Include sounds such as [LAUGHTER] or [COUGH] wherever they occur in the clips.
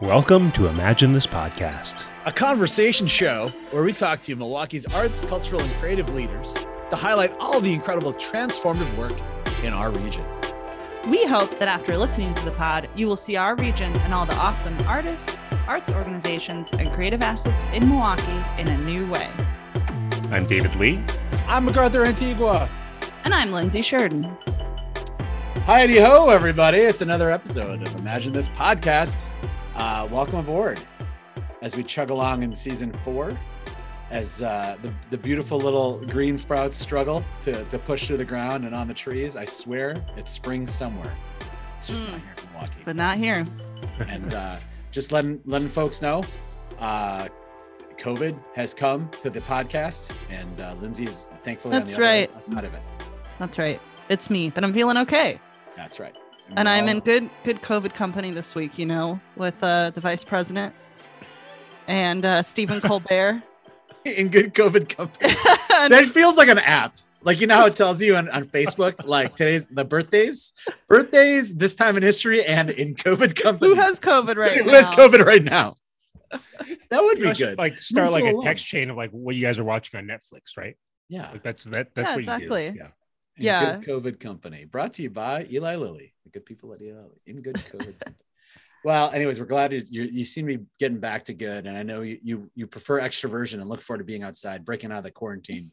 Welcome to Imagine This Podcast. a conversation show where we talk to Milwaukee's arts, cultural, and creative leaders to highlight all the incredible transformative work in our region. We hope that after listening to the pod, you will see our region and all the awesome artists, arts organizations, and creative assets in Milwaukee in a new way. I'm David Lee. I'm MacArthur Antigua. And I'm Lindsay Sheridan. Hi, ho, everybody. It's another episode of Imagine This Podcast. Uh, welcome aboard as we chug along in season four, as uh, the, the beautiful little green sprouts struggle to, to push through the ground and on the trees. I swear it's spring somewhere. It's just Mm. not here in Milwaukee. But not here. and uh, just letting letting folks know, uh, COVID has come to the podcast, and uh, Lindsay is thankfully That's on the right. other side of it. That's right. It's me, but I'm feeling okay. That's right. And we're I'm in good good COVID company this week, you know, with uh, the vice president and uh, Stephen [LAUGHS] Colbert. in good COVID company. And- [LAUGHS] that feels like an app. Like you know how it tells you on, on Facebook, like today's the birthdays, birthdays this time in history, and in COVID company. who has COVID right Who now? has COVID right now? That would be good. Like start Move like a along. text chain of like what you guys are watching on Netflix, right? yeah. Like that's that that's Yeah, what exactly. you do. Yeah. In Yeah. Good COVID Company, brought to you by Eli Lilly, the good people at Eli Lilly. In good COVID. Well, anyways, we're glad you, you you seem to be getting back to good, and I know you you you prefer extroversion and look forward to being outside, breaking out of the quarantine.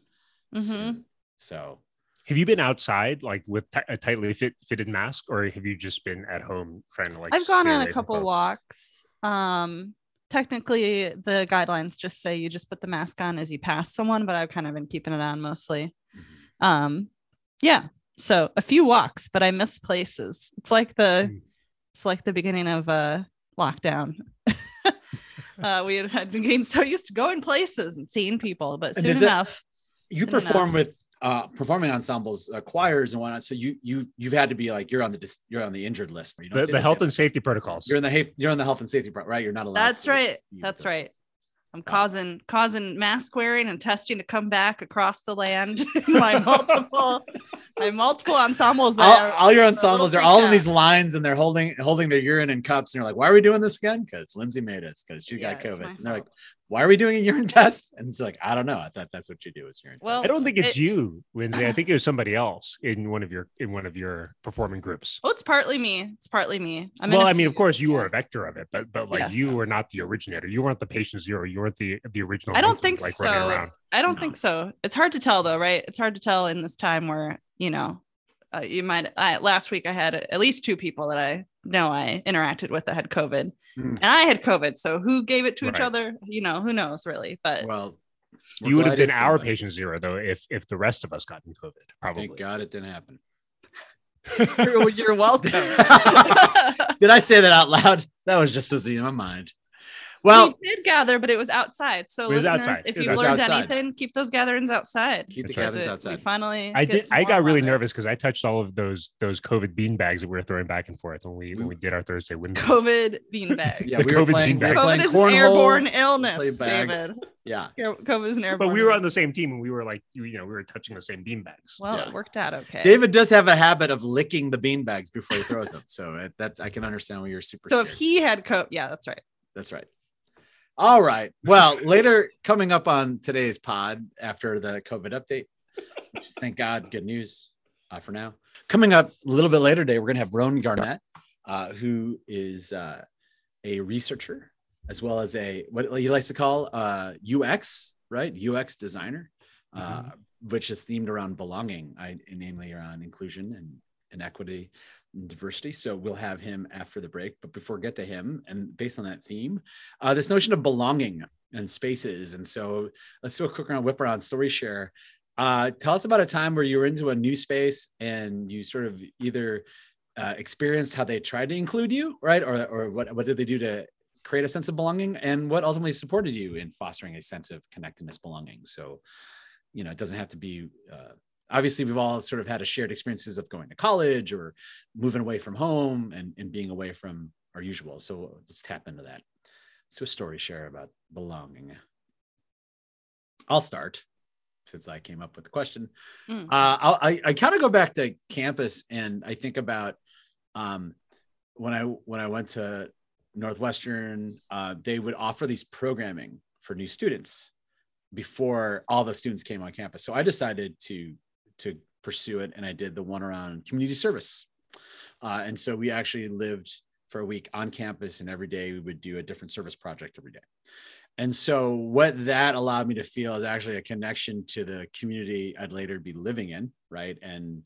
Mhm. soon. So Have you been outside like with ti- a tightly fit, fitted mask, or have you just been at home trying to like? I've gone on a couple folks? walks. Um, technically, the guidelines just say you just put the mask on as you pass someone, but I've kind of been keeping it on mostly. mhm. Um, yeah. So a few walks, but I miss places. It's like the Mm. it's like the beginning of a lockdown. [LAUGHS] uh, we had, had been getting so used to going places and seeing people, but And soon is it- enough, you Soon enough. perform with uh performing ensembles, uh, choirs and whatnot. So you you you've had to be like you're on the dis- you're on the injured list. You don't The, the health yet. and safety protocols. you're in the ha- you're in the health and safety part, right? You're not allowed. that's to right. That's right. I'm causing causing mask wearing and testing to come back across the land. [LAUGHS] my multiple my multiple ensembles All, all your ensembles are all freaked in these lines and they're holding holding their urine in cups and you're like, why are we doing this again? Because Lindsay made us because she Yeah, got COVID. And they're like. Why are we doing a urine [LAUGHS] test? And it's like, I don't know. I thought that's what you do is urine Well, I don't think it's It- you, Lindsay. I think it was somebody else in one of your in one of your performing groups. Oh, it's partly me. It's partly me. I'm in well, a I mean, few- of course, you were a vector of it, but but like Yes. you were not the originator. You weren't the patient zero. You weren't the the original. I don't think like so. I don't No. think so. It's hard to tell though, right? It's hard to tell in this time where you know, uh, you might. I, last week I had at least two people that I know I interacted with that had COVID, Mm. and I had COVID. So who gave it to each other? You know, who knows really? But Well, You would have been our feeling- patient zero though if if the rest of us got in COVID. Probably. Thank God it didn't happen. [LAUGHS] you're, you're welcome. [LAUGHS] [LAUGHS] Did I say that out loud? That was just was in my mind. Well, we did gather, but it was outside. So was listeners, outside. if you outside. learned Outside. anything, keep those gatherings outside. keep the That's right. cabins We outside. finally. I did. I got really weather. nervous because I touched all of those those COVID bean bags that we were throwing back and forth when we when we did our Thursday win. COVID [LAUGHS] beanbag. Yeah, The we were COVID playing, we were beanbags. playing COVID is an airborne illness. David. Yeah. COVID is an airborne. But we were on the same team and we were like, you you know, we were touching the same bean bags. Well, Yeah. it worked out okay. David does have a habit of licking the bean bags before he throws them. So uh, that I can understand why you're super so if he had COVID, yeah, that's right. That's right. All right. Well, later coming up on today's pod after the COVID update, which thank God, good news uh, for now. Coming up a little bit later today, we're going to have Rowan Garnett, uh, who is uh, a researcher as well as a what he likes to call uh, UX, right? UX designer, uh, which is themed around belonging, I, namely around inclusion and, and equity diversity. So we'll have him after the break. But before we get to him, and based on that theme, uh, this notion of belonging and spaces. And so let's do a quick round whip around story share. Uh, tell us about a time where you were into a new space and you sort of either uh, experienced how they tried to include you, right? Or, or what, what did they do to create a sense of belonging and what ultimately supported you in fostering a sense of connectedness, belonging. So, you know, it doesn't have to be, uh, obviously we've all sort of had a shared experiences of going to college or moving away from home and, and being away from our usual. So let's tap into that. Let's a story share about belonging. I'll start since I came up with the question. Mm. Uh, I'll, I I kind of go back to campus and I think about um, when I when I went to Northwestern, uh, they would offer these programming for new students before all the students came on campus. So I decided to to pursue it, and I did the one around community service. Uh, and so we actually lived for a week on campus, and every day we would do a different service project every day. And so what that allowed me to feel is actually a connection to the community I'd later be living in, right? And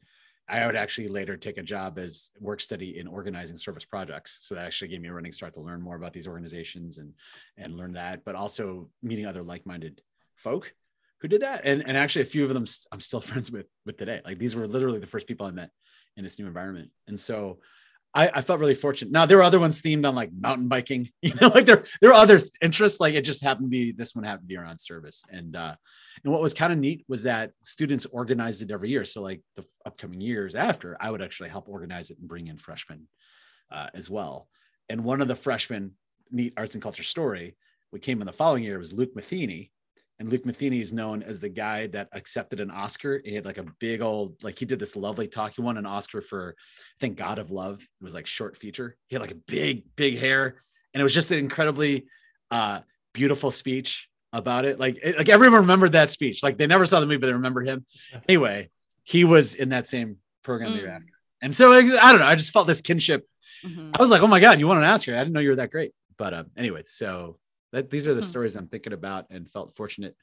I would actually later take a job as work study in organizing service projects. So that actually gave me a running start to learn more about these organizations and and learn that, but also meeting other like-minded folk who did that. And and actually a few of them I'm still [LAUGHS] friends with with today. Like these were literally the first people I met in this new environment. And so I, I, felt really fortunate. Now there were other ones themed on like mountain biking, [LAUGHS] you know, like there there were other interests. Like it just happened to be this one happened to be around service. And uh, and what was kind of neat was that students organized it every year. So like the upcoming years after, I would actually help organize it and bring in freshmen uh, as well. And one of the freshmen, neat arts and culture story, we came in the following year was Luke Matheny, and Luke Matheny is known as the guy that accepted an Oscar. He had like a big old, like he did this lovely talk. He won an Oscar for, I think, God of Love. It was like short feature. He had like a big, big hair, and it was just an incredibly uh, beautiful speech about it. Like, it, like everyone remembered that speech. Like they never saw the movie, but they remember him. [LAUGHS] Anyway, he was in that same program mm. after. And so I don't know. I just felt this kinship. Mm-hmm. I was like, oh my God, you won an Oscar. I didn't know you were that great. But uh, anyway, so that these are the hmm. stories I'm thinking about and felt fortunate.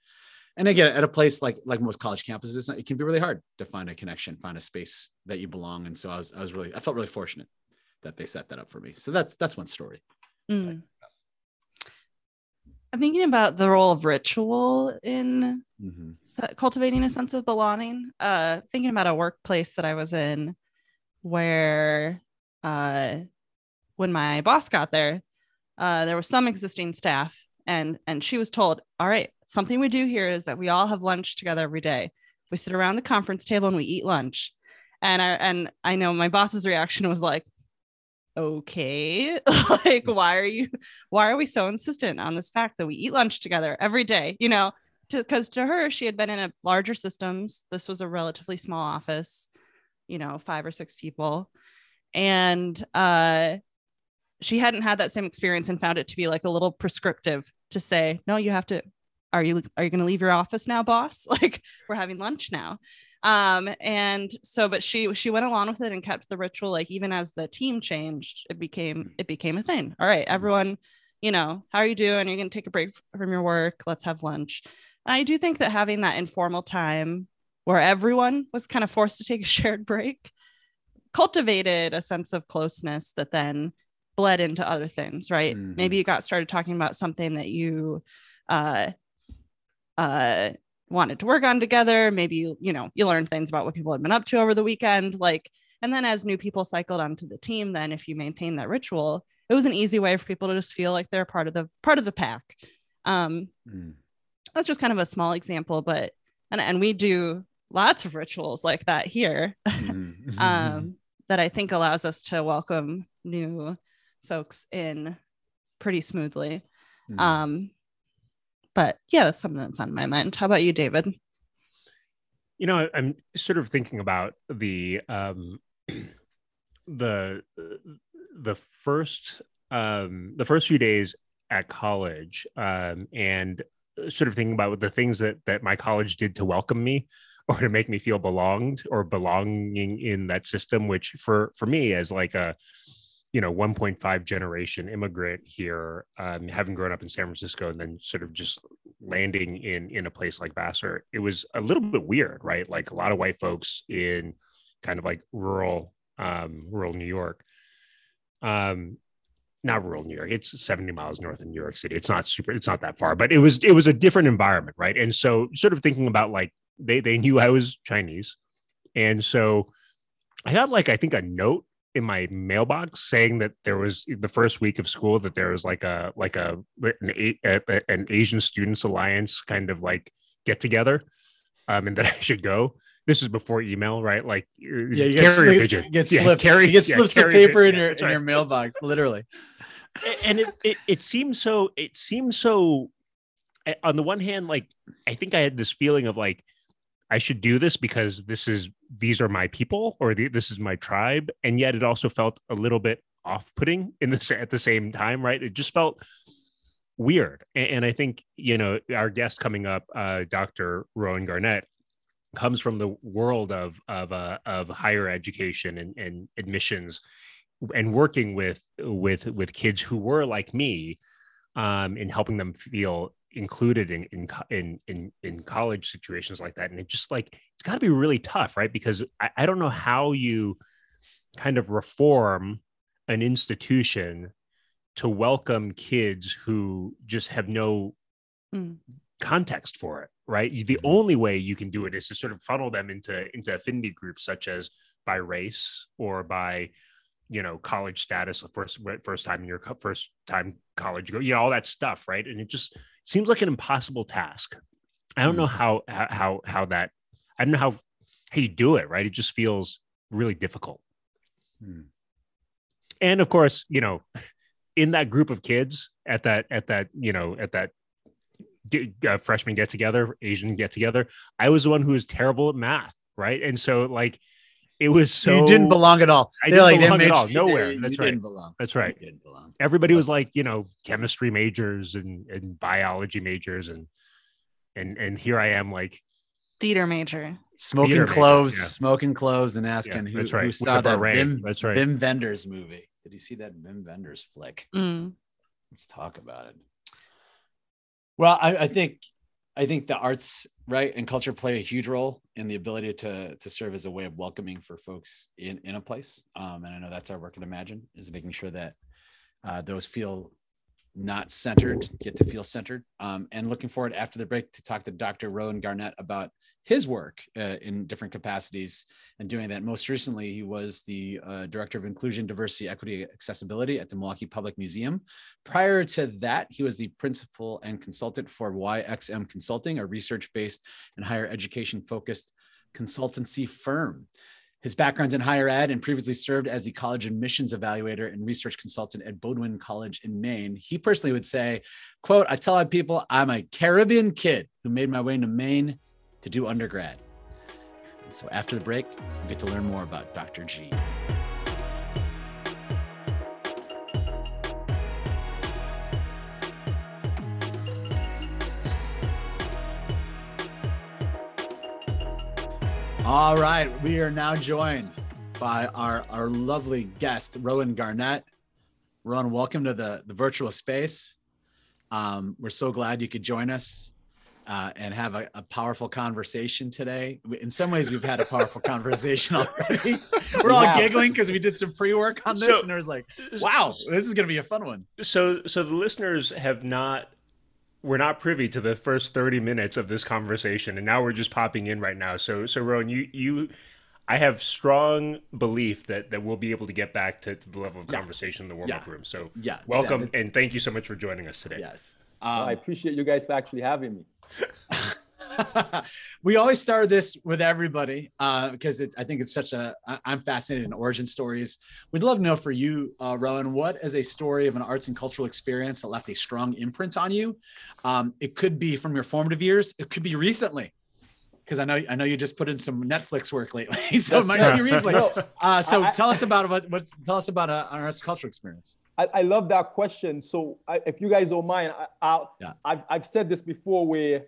And again, at a place like like most college campuses, it can be really hard to find a connection, find a space that you belong. And so I was I was really I felt really fortunate that they set that up for me. So that's that's one story. Mm. I'm thinking about the role of ritual in mm-hmm. cultivating a sense of belonging. Uh, thinking about a workplace that I was in where uh, when my boss got there, uh, there was some existing staff and and she was told all right something we do here is that we all have lunch together every day. We sit around the conference table and we eat lunch. And i and i know my boss's reaction was like okay [LAUGHS] like why are you why are we so insistent on this fact that we eat lunch together every day? You know because to, to her she had been in a larger systems. This was a relatively small office you know five or six people. And uh she hadn't had that same experience and found it to be like a little prescriptive to say, no, you have to, are you, are you going to leave your office now, boss? [LAUGHS] Like we're having lunch now. Um, and so, but she, she went along with it and kept the ritual. Like even as the team changed, it became, it became a thing. All right, everyone, you know, how are you doing? You're going to take a break from your work. Let's have lunch. And I do think that having that informal time where everyone was kind of forced to take a [LAUGHS] shared break cultivated a sense of closeness that then bled into other things, right? Mm-hmm. Maybe you got started talking about something that you uh uh wanted to work on together. Maybe you, you know, you learned things about what people had been up to over the weekend. Like, and then as new people cycled onto the team, then if you maintain that ritual, it was an easy way for people to just feel like they're part of the part of the pack. Um mm. that's just kind of a small example, but and and we do lots of rituals like that here. [LAUGHS] Mm-hmm. um that I think allows us to welcome new folks in pretty smoothly. Mm. Um, but yeah, that's something that's on my mind. How about you, David? You know, I'm sort of thinking about the um, [CLEARS THROAT] the the first um, the first few days at college, um, and sort of thinking about the things that that my college did to welcome me [LAUGHS] or to make me feel belonged or belonging in that system which for for me as like a you know 1.5 generation immigrant here um, having grown up in san francisco and then sort of just landing in in a place like vassar it was a little bit weird right? Like a lot of white folks in kind of like rural um, rural new york. Um not rural new york it's 70 miles north of new york city. It's not super it's not that far but it was it was a different environment right? And so sort of thinking about like they they knew i was chinese. And so i got like i think a note in my mailbox saying that there was the first week of school that there was like a like a an, a, an Asian Students Alliance kind of like get together, um, and that [LAUGHS] I should go. This is before email, right? Like, uh, yeah, you carry get, a pigeon. Get slips. Yeah, carry, you get slips yeah, of paper in your in right. your mailbox, literally. And it, it it seems so. It seems so. On the one hand, like I think I had this feeling of like I should do this because this is these are my people or the, this is my tribe, and yet it also felt a little bit off-putting in this at the same time, right? It just felt weird. And, and I think, you know, our guest coming up, uh, Dr. Rowan Garnett, comes from the world of of uh, of higher education and, and admissions and working with with with kids who were like me um in helping them feel included in in in in, in college situations like that and it just like it's got to be really tough right because I, I don't know how you kind of reform an institution to welcome kids who just have no mm. context for it right the mm-hmm. only way you can do it is to sort of funnel them into into affinity groups such as by race or by you know college status first first time in your first time college go you know all that stuff right? And it just seems like an impossible task. I don't know mm. how how how that i don't know how how you do it right? It just feels really difficult. Hmm. and of course you know in that group of kids at that at that you know at that uh, freshman get together asian get together i was the one who was terrible at math right? And so like it was so you didn't belong at all. I didn't like, belong at all. Nowhere. That's right. That's right. Everybody was like, you know, chemistry majors and, and biology majors and and and here I am like theater major. Smoking theater cloves, major, yeah. smoking cloves and asking yeah, who, right. who saw that Wim, that's right. Wim Wenders movie. Did you see that Wim Wenders flick? Mm. Let's talk about it. Well, I, I think I think the arts, right, and culture play a huge role in the ability to to serve as a way of welcoming for folks in in a place. Um, and I know that's our work at Imagine is making sure that uh, those feel not centered get to feel centered. Um, and looking forward after the break to talk to Dr. Rowan Garnett about his work uh, in different capacities and doing that. Most recently, he was the uh, director of inclusion, diversity, equity, accessibility at the Milwaukee Public Museum. Prior to that, he was the principal and consultant for YXM Consulting, a research based and higher education focused consultancy firm. His background's in higher ed and previously served as the college admissions evaluator and research consultant at Bowdoin College in Maine. He personally would say, quote, I tell people I'm a Caribbean kid who made my way to Maine to do undergrad. And so after the break, we'll get to learn more about Dr. G. All right, we are now joined by our, our lovely guest, Rowan Garnett. Rowan, welcome to the, the virtual space. Um, we're so glad you could join us uh, and have a, a, powerful conversation today. In some ways, we've had a powerful [LAUGHS] conversation already. [LAUGHS] We're all giggling because we did some pre work on this, so, and there's like, "Wow, this is going to be a fun one." So, so the listeners have not. We're not privy to the first 30 minutes of this conversation, and now we're just popping in right now. So, so Rowan, you you I have strong belief that that we'll be able to get back to, to the level of yeah. conversation in the warm up yeah. room. So, yeah, welcome yeah. and thank you so much for joining us today. Yes, um, well, I appreciate you guys for actually having me. [LAUGHS] we always start this with everybody uh, because it, I think it's such a. I'm fascinated in origin stories. We'd love to know for you, uh, Rowan, what is a story of an arts and cultural experience that left a strong imprint on you? Um, it could be from your formative years. It could be recently, because I know I know you just put in some Netflix work lately, [LAUGHS] so it might not be recently. [LAUGHS] Uh, so I, tell us about what, what tell us about uh, an arts cultural experience. I, I, love that question. So I, if you guys don't mind, I, yeah. I've, I've said this before where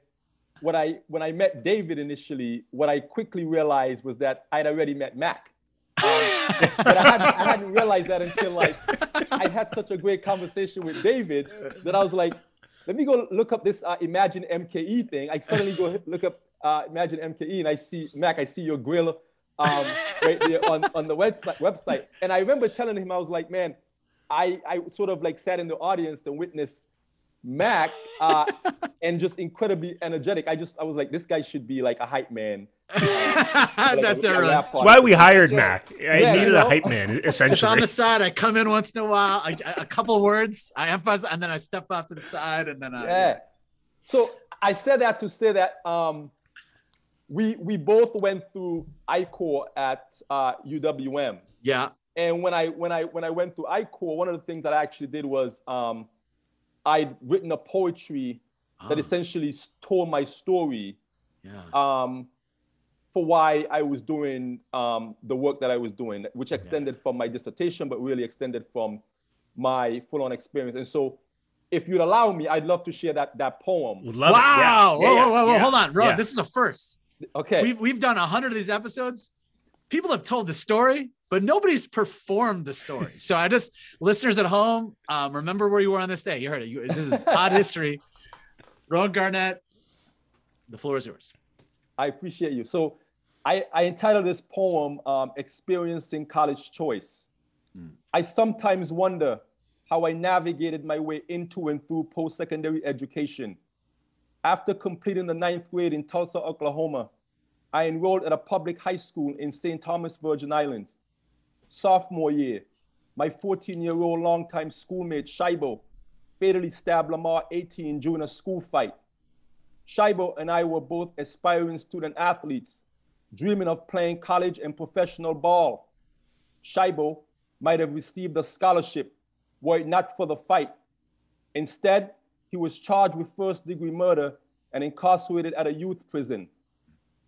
what I when I met David initially, what I quickly realized was that I'd already met Mac. Um, [LAUGHS] but I hadn't, I hadn't, realized that until like I had such a great conversation with David that I was like, let me go look up this uh, Imagine MKE thing. I suddenly go look up uh, Imagine MKE and I see Mac. I see your grill um, right there on, on the website, website. And I remember telling him, I was like, man, I, I sort of like sat in the audience and witnessed Mac uh, [LAUGHS] and just incredibly energetic. I just I was like, this guy should be like a hype man. Uh, [LAUGHS] That's a, That's why we hired Mac. I yeah, needed you know? a hype man, essentially. Just on the side, I come in once in a while, I, a couple words, I emphasize, and then I step off to the side, and then I. Yeah. So I said that to say that um, we we both went through I-Corps at uh, UWM. Yeah. And when I when I when I went through I-Corps, one of the things that I actually did was um, I'd written a poetry that ah. essentially told my story. Yeah. Um, for why I was doing um, the work that I was doing, which extended yeah. from my dissertation, but really extended from my full-on experience. And so, if you'd allow me, I'd love to share that that poem. Love wow! Yeah. Whoa, yeah, whoa, whoa, Hold on, bro. This is a first. Okay. We've we've done a hundred of these episodes. People have told the story, but nobody's performed the story. So I just listeners at home, um, remember where you were on this day. You heard it. You, this is odd [LAUGHS] history. Rowan Garnett, the floor is yours. I appreciate you. So I, I entitled this poem um, Experiencing College Choice. Mm. I sometimes wonder how I navigated my way into and through post secondary education. After completing the ninth grade in Tulsa, Oklahoma, I enrolled at a public high school in St. Thomas, Virgin Islands. Sophomore year, my 14 year old longtime schoolmate Shaibo fatally stabbed Lamar 18 during a school fight. Shaibo and I were both aspiring student athletes, dreaming of playing college and professional ball. Shaibo might have received a scholarship were it not for the fight. Instead, he was charged with first degree murder and incarcerated at a youth prison.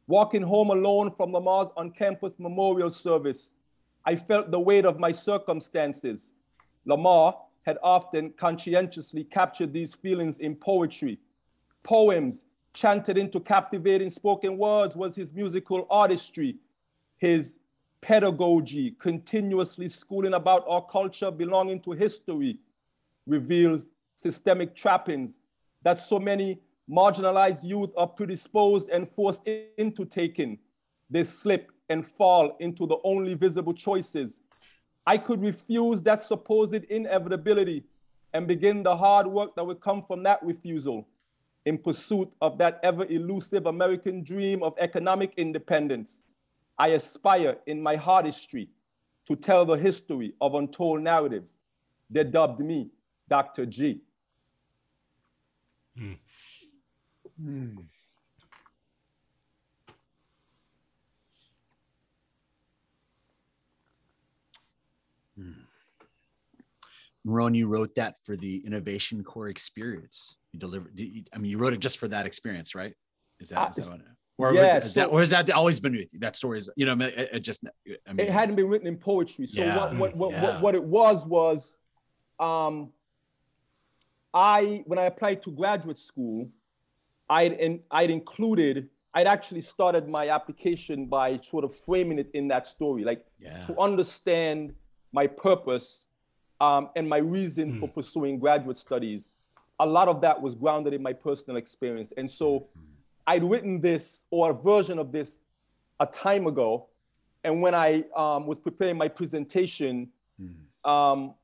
Walking home alone from Lamar's on campus memorial service, I felt the weight of my circumstances. Lamar had often conscientiously captured these feelings in poetry. Poems chanted into captivating spoken words was his musical artistry, his pedagogy, continuously schooling about our culture belonging to history, reveals systemic trappings that so many marginalized youth are predisposed and forced into taking. They slip and fall into the only visible choices. I could refuse that supposed inevitability and begin the hard work that would come from that refusal in pursuit of that ever elusive American dream of economic independence. I aspire in my artistry to tell the history of untold narratives. They dubbed me Dr. G. Mm. Mm. Ron, you wrote that for the Innovation Corps experience. You delivered. I mean, you wrote it just for that experience, right? Is that, uh, is that what? Or, yeah, was, so, that, or has that always been with you? That story is, you know, it, it just. I mean, it hadn't been written in poetry. So yeah, what, what, what, yeah. what, what, it was was, um, I when I applied to graduate school, I'd in, I'd included I'd actually started my application by sort of framing it in that story, like yeah. to understand my purpose um, and my reason mm. for pursuing graduate studies. A lot of that was grounded in my personal experience, and so mm. I'd written this or a version of this a time ago, and when I um, was preparing my presentation mm. um,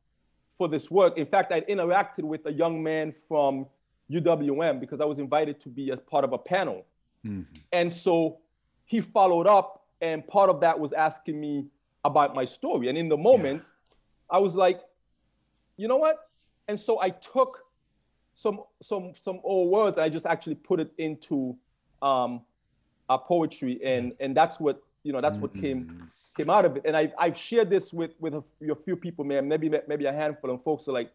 for this work, in fact, I'd interacted with a young man from UWM because I was invited to be as part of a panel. Mm-hmm. And so he followed up, and part of that was asking me about my story. And in the moment, yeah. I was like, you know what? And so I took some some some old words. and I just actually put it into um, a poetry, and and that's what you know. That's what mm-hmm. came came out of it. And I I've shared this with with a, a few people, man. Maybe maybe a handful, and folks are like,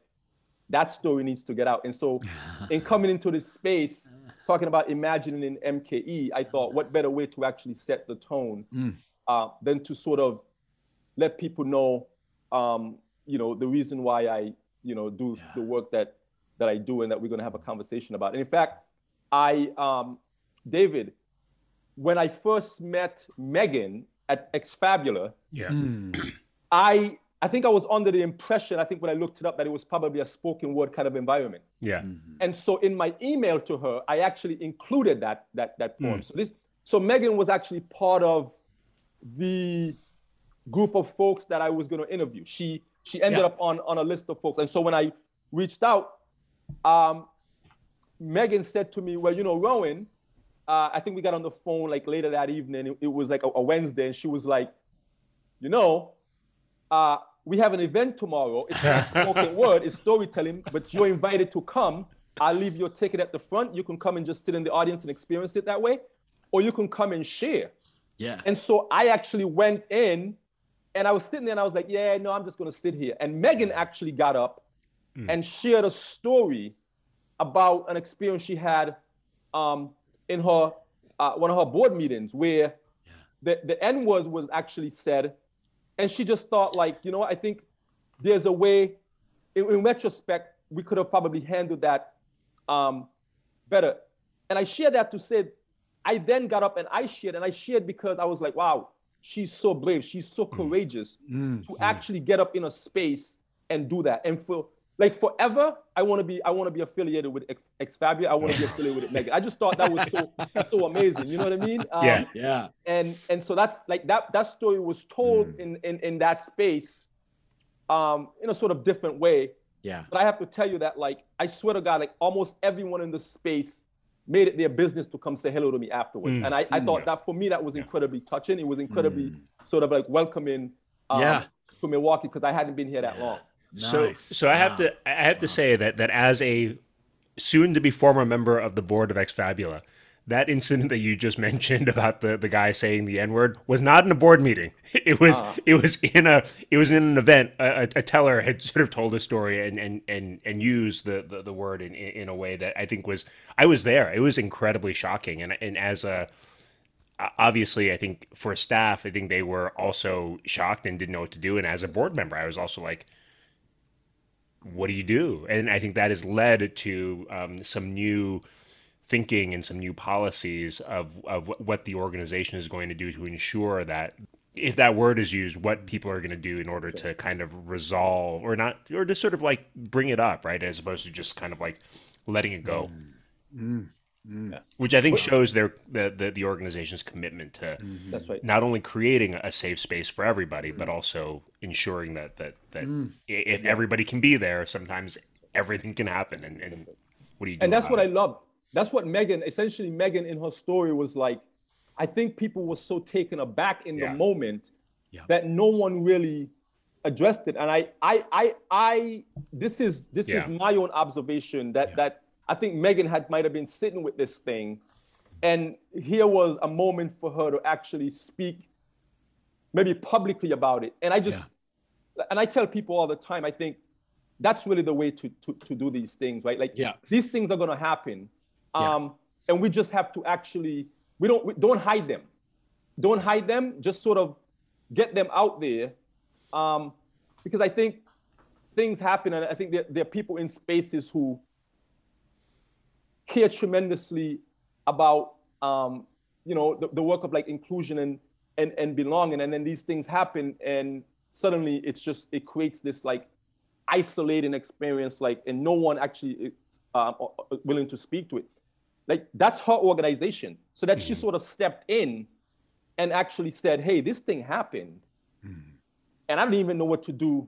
that story needs to get out. And so, in [LAUGHS] coming into this space, talking about imagining in MKE, I thought, what better way to actually set the tone mm. uh, than to sort of let people know, um, you know, the reason why I, you know, do yeah. the work that that I do and that we're going to have a conversation about. And in fact, I, um, David, when I first met Megan at Ex Fabula, yeah. Mm. [CLEARS THROAT] I I think I was under the impression, I think when I looked it up, that it was probably a spoken word kind of environment. Yeah. Mm-hmm. And so in my email to her, I actually included that that that poem. Mm. So this so Megan was actually part of the group of folks that I was going to interview. She she ended yeah. up on on a list of folks. And so when I reached out, um, Megan said to me, "Well, you know, Rowan, uh, I think we got on the phone like later that evening. It, it was like a, a Wednesday, and she was like, you know." uh, we have an event tomorrow. It's not [LAUGHS] spoken word, it's storytelling, but you're invited to come. I'll leave your ticket at the front. You can come and just sit in the audience and experience it that way, or you can come and share. Yeah. And so I actually went in and I was sitting there and I was like, yeah, no, I'm just going to sit here. And Megan actually got up mm. and shared a story about an experience she had um, in her uh, one of her board meetings where the, the N word was actually said, and she just thought like, you know, I think there's a way. In, in retrospect, we could have probably handled that um, better. And I share that to say, I then got up and I shared, and I shared because I was like, wow, she's so brave, she's so mm. courageous mm. to mm. actually get up in a space and do that. And for like forever, I want to be I want to be affiliated with Ex Fabula. I want to be [LAUGHS] affiliated with Megan. I just thought that was so so amazing. You know what I mean? Um, yeah, yeah. And and so that's like that that story was told mm. in in in that space, um, in a sort of different way. Yeah. But I have to tell you that like I swear to God, like almost everyone in the space made it their business to come say hello to me afterwards. Mm. And I, I thought that for me that was incredibly touching. It was incredibly mm. sort of like welcoming. Um, yeah. To Milwaukee because I hadn't been here that yeah. long. Nice. So, so I have to, I have to say that that as a soon to be former member of the board of Ex Fabula, that incident that you just [LAUGHS] mentioned about the, the guy saying the N word was not in a board meeting. [LAUGHS] It was uh. it was in a it was in an event. A, a, teller had sort of told a story and and and and used the, the, the word in in a way that I think was I was there. It was incredibly shocking. And and as a obviously I think for staff, I think they were also shocked and didn't know what to do. And as a board member, I was also like what do you do? And I think that has led to um, some new thinking and some new policies of, of what the organization is going to do to ensure that if that word is used, what people are going to do in order to kind of resolve or not, or to sort of like bring it up, right? As opposed to just kind of like letting it go. Mm. Mm. Mm. Which I think shows their the, the, the organization's commitment to mm-hmm. that's right. not only creating a safe space for everybody, mm. but also ensuring that that that mm. if yeah. everybody can be there, sometimes everything can happen. And, and what do you do? And that's what it? I love. That's what Megan essentially Megan in her story was like. I think people were so taken aback in yeah. the moment yeah. that no one really addressed it. And I I I I this is this is my own observation that that I think Megan had might have been sitting with this thing, and here was a moment for her to actually speak, maybe publicly about it. And I just, yeah. and I tell people all the time, I think that's really the way to to, to do these things, right? Like, yeah. these things are gonna happen, um, yeah. and we just have to actually we don't we don't hide them, don't hide them. Just sort of get them out there, um, because I think things happen, and I think there, there are people in spaces who care tremendously about um, you know the, the work of like inclusion and and and belonging and then these things happen and suddenly it's just it creates this like isolating experience like and no one actually uh, willing to speak to it like that's her organization so that mm-hmm. she sort of stepped in and actually said hey this thing happened mm-hmm. and i didn't even know what to do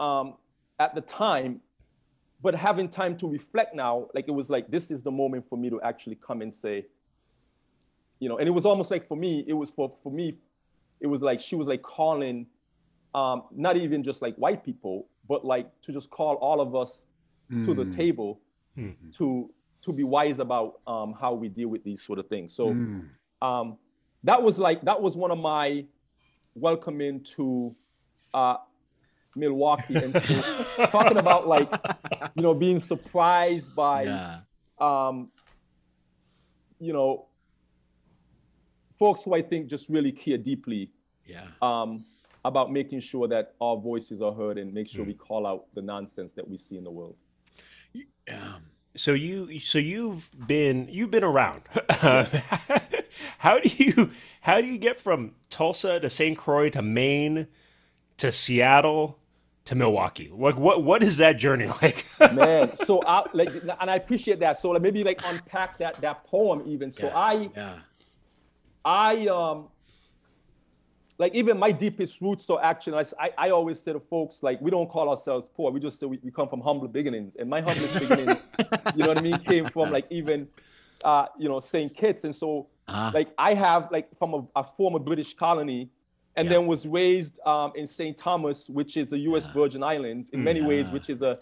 um, at the time but having time to reflect now, like it was like this is the moment for me to actually come and say, you know, and it was almost like for me, it was for for me, it was like she was like calling, um, not even just like white people, but like to just call all of us mm. to the mm. table mm-hmm. to to be wise about um, how we deal with these sort of things. So mm. um, that was like that was one of my welcoming to uh, Milwaukee. And so [LAUGHS] talking about like, you know, being surprised by, yeah. um, you know, folks who I think just really care deeply. Yeah. Um, about making sure that our voices are heard and make sure mm. we call out the nonsense that we see in the world. Yeah. So you, so you've been, you've been around. [LAUGHS] [LAUGHS] how do you, how do you get from Tulsa to St. Croix to Maine to Seattle to Milwaukee? Like what what is that journey [LAUGHS] like? Man, so I like and I appreciate that. So like maybe like unpack that that poem even. So yeah, I yeah. I um like even my deepest roots are actually I, I always say to folks like we don't call ourselves poor we just say we, we come from humble beginnings and my humblest beginnings [LAUGHS] you know what I mean came from like even uh you know St. Kitts and so uh-huh. like I have like from a, a former British colony and yeah. then was raised um, in St. Thomas, which is a U.S. Yeah. Virgin Islands, in many ways, which is a,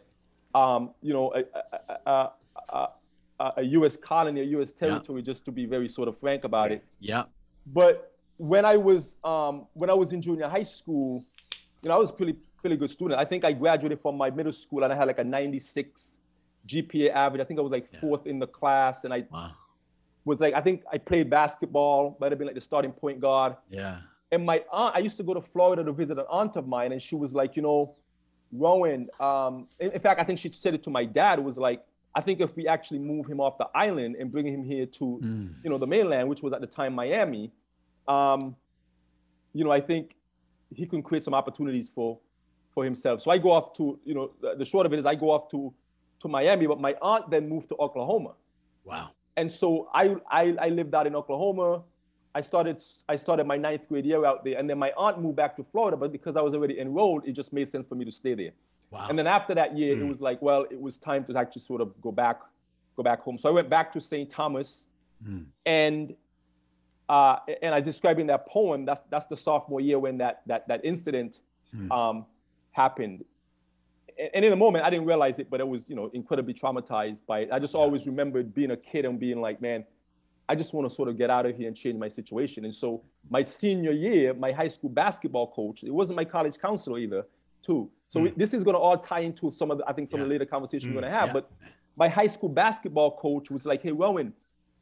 um, you know, a, a, a, a, U.S. colony, a U.S. territory, just to be very sort of frank about it. Yeah. But when I was um, when I was in junior high school, you know, I was a pretty pretty good student. I think I graduated from my middle school and I had like a 96 GPA average. I think I was like fourth in the class, and I. Wow. was like, I think I played basketball, might have been like the starting point guard. Yeah. And my aunt, I used to go to Florida to visit an aunt of mine, and she was like, you know, Rowan. Um, in, in fact, I think she said it to my dad. Was like, I think if we actually move him off the island and bring him here to, mm. you know, the mainland, which was at the time Miami, um, you know, I think he can create some opportunities for for himself. So I go off to, you know, the, the short of it is I go off to to Miami, but my aunt then moved to Oklahoma. Wow. And so I, I I lived out in Oklahoma. I started I started my ninth grade year out there, and then my aunt moved back to Florida. But because I was already enrolled, it just made sense for me to stay there. Wow. And then after that year, mm. it hmm. was like, well, it was time to actually sort of go back, go back home. So I went back to St. Thomas, mm. and uh, and I described in that poem. That's that's the sophomore year when that that that incident mm. um, happened. And in the moment, I didn't realize it, but I was, you know, incredibly traumatized by it. I just always remembered being a kid and being like, man, I just want to sort of get out of here and change my situation. And so my senior year, my high school basketball coach, it wasn't my college counselor either, too. So mm. we, this is going to all tie into some of the, I think some yeah. of the later conversation mm. we're going to have. Yeah. But my high school basketball coach was like, hey, Rowan,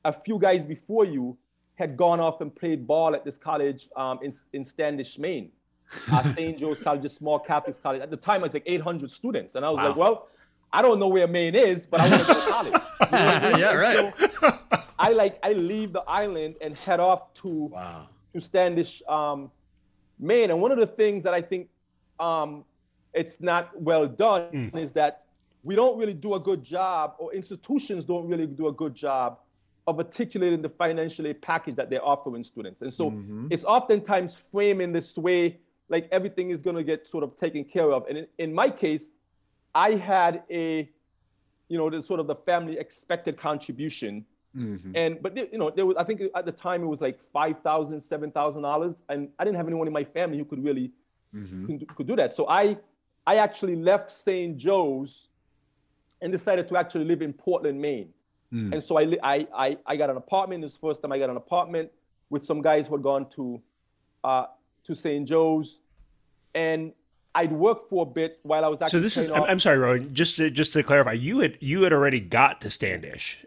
a few guys before you had gone off and played ball at this college um, in, in Standish, Maine [LAUGHS] uh, St. Joe's College, a small Catholic college. At the time, it's like 800 students. And I was wow. like, well, I don't know where Maine is, but I want to go to college. You know I mean? yeah, right. So I like I leave the island and head off to wow. to Standish, um, Maine. And one of the things that I think um, it's not well done mm. is that we don't really do a good job, or institutions don't really do a good job of articulating the financial aid package that they're offering students. And so mm-hmm. it's oftentimes framed in this way like everything is going to get sort of taken care of. And in, in my case, I had a, you know, the sort of the family expected contribution. Mm-hmm. And, but, you know, there was, I think at the time it was like $5,000, $7,000. And I didn't have anyone in my family who could really, mm-hmm. could, could do that. So I, I actually left St. Joe's and decided to actually live in Portland, Maine. Mm. And so I, I, I, I, got an apartment. This first time I got an apartment with some guys who had gone to uh, to St. Joe's, and I'd worked for a bit while I was actually. So this is. I'm, I'm, sorry, Rowan. Just to, just to clarify, you had you had already got to Standish,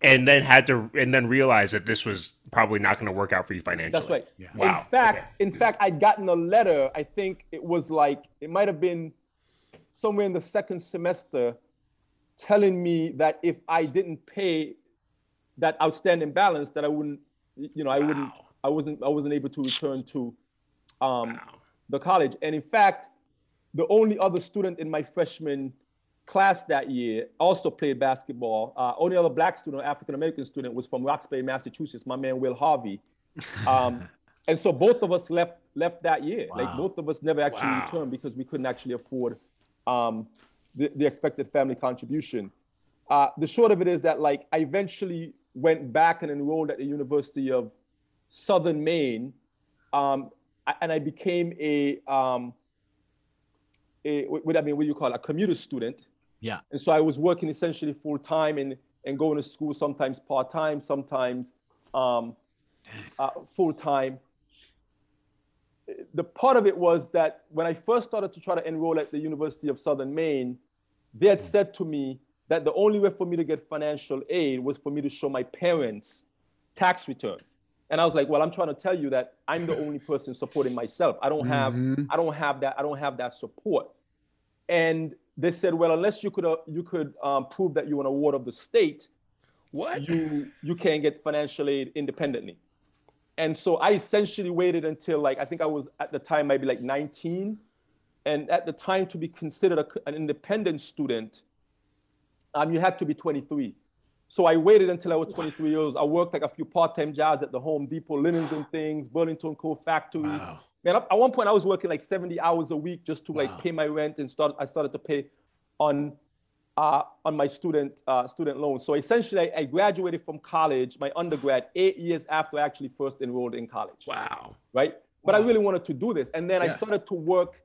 and then had to and then realized that this was probably not going to work out for you financially. That's right. Yeah. Wow. In fact, okay. in fact, I'd gotten a letter. I think it was like it might have been somewhere in the second semester, telling me that if I didn't pay that outstanding balance, that I wouldn't, you know, I wow. wouldn't I wasn't I wasn't able to return to um, wow. the college. And in fact, the only other student in my freshman class that year also played basketball. Uh, only other black student, African American student, was from Roxbury, Massachusetts. My man Will Harvey. [LAUGHS] Um, and so both of us left left that year. Wow. Like both of us never actually returned because we couldn't actually afford um, the, the expected family contribution. Uh, the short of it is that like I eventually went back and enrolled at the University of Southern Maine, um, and I became a, um, a what I mean, what do you call it, a commuter student. Yeah. And so I was working essentially full time and and going to school sometimes part time, sometimes um, uh, full time. The part of it was that when I first started to try to enroll at the University of Southern Maine, they had said to me that the only way for me to get financial aid was for me to show my parents tax returns. And I was like, well, I'm trying to tell you that I'm the only [LAUGHS] person supporting myself. I don't have, mm-hmm. I don't have that, I don't have that support. And they said, well, unless you could, uh, you could um, prove that you're an award of the state, what you you can't get financial aid independently. And so I essentially waited until like I think I was at the time maybe like 19, and at the time to be considered a, an independent student, um, you had to be 23. So I waited until I was 23 years. I worked like a few part-time jobs at the Home Depot, linens and things, Burlington Coat Factory. Wow. Man, at one point I was working like 70 hours a week just to wow. like pay my rent and start. I started to pay on uh, on my student uh, student loan. So essentially, I, I, graduated from college, my undergrad, eight years after I actually first enrolled in college. Wow. Right. But I really wanted to do this, and then yeah. I started to work.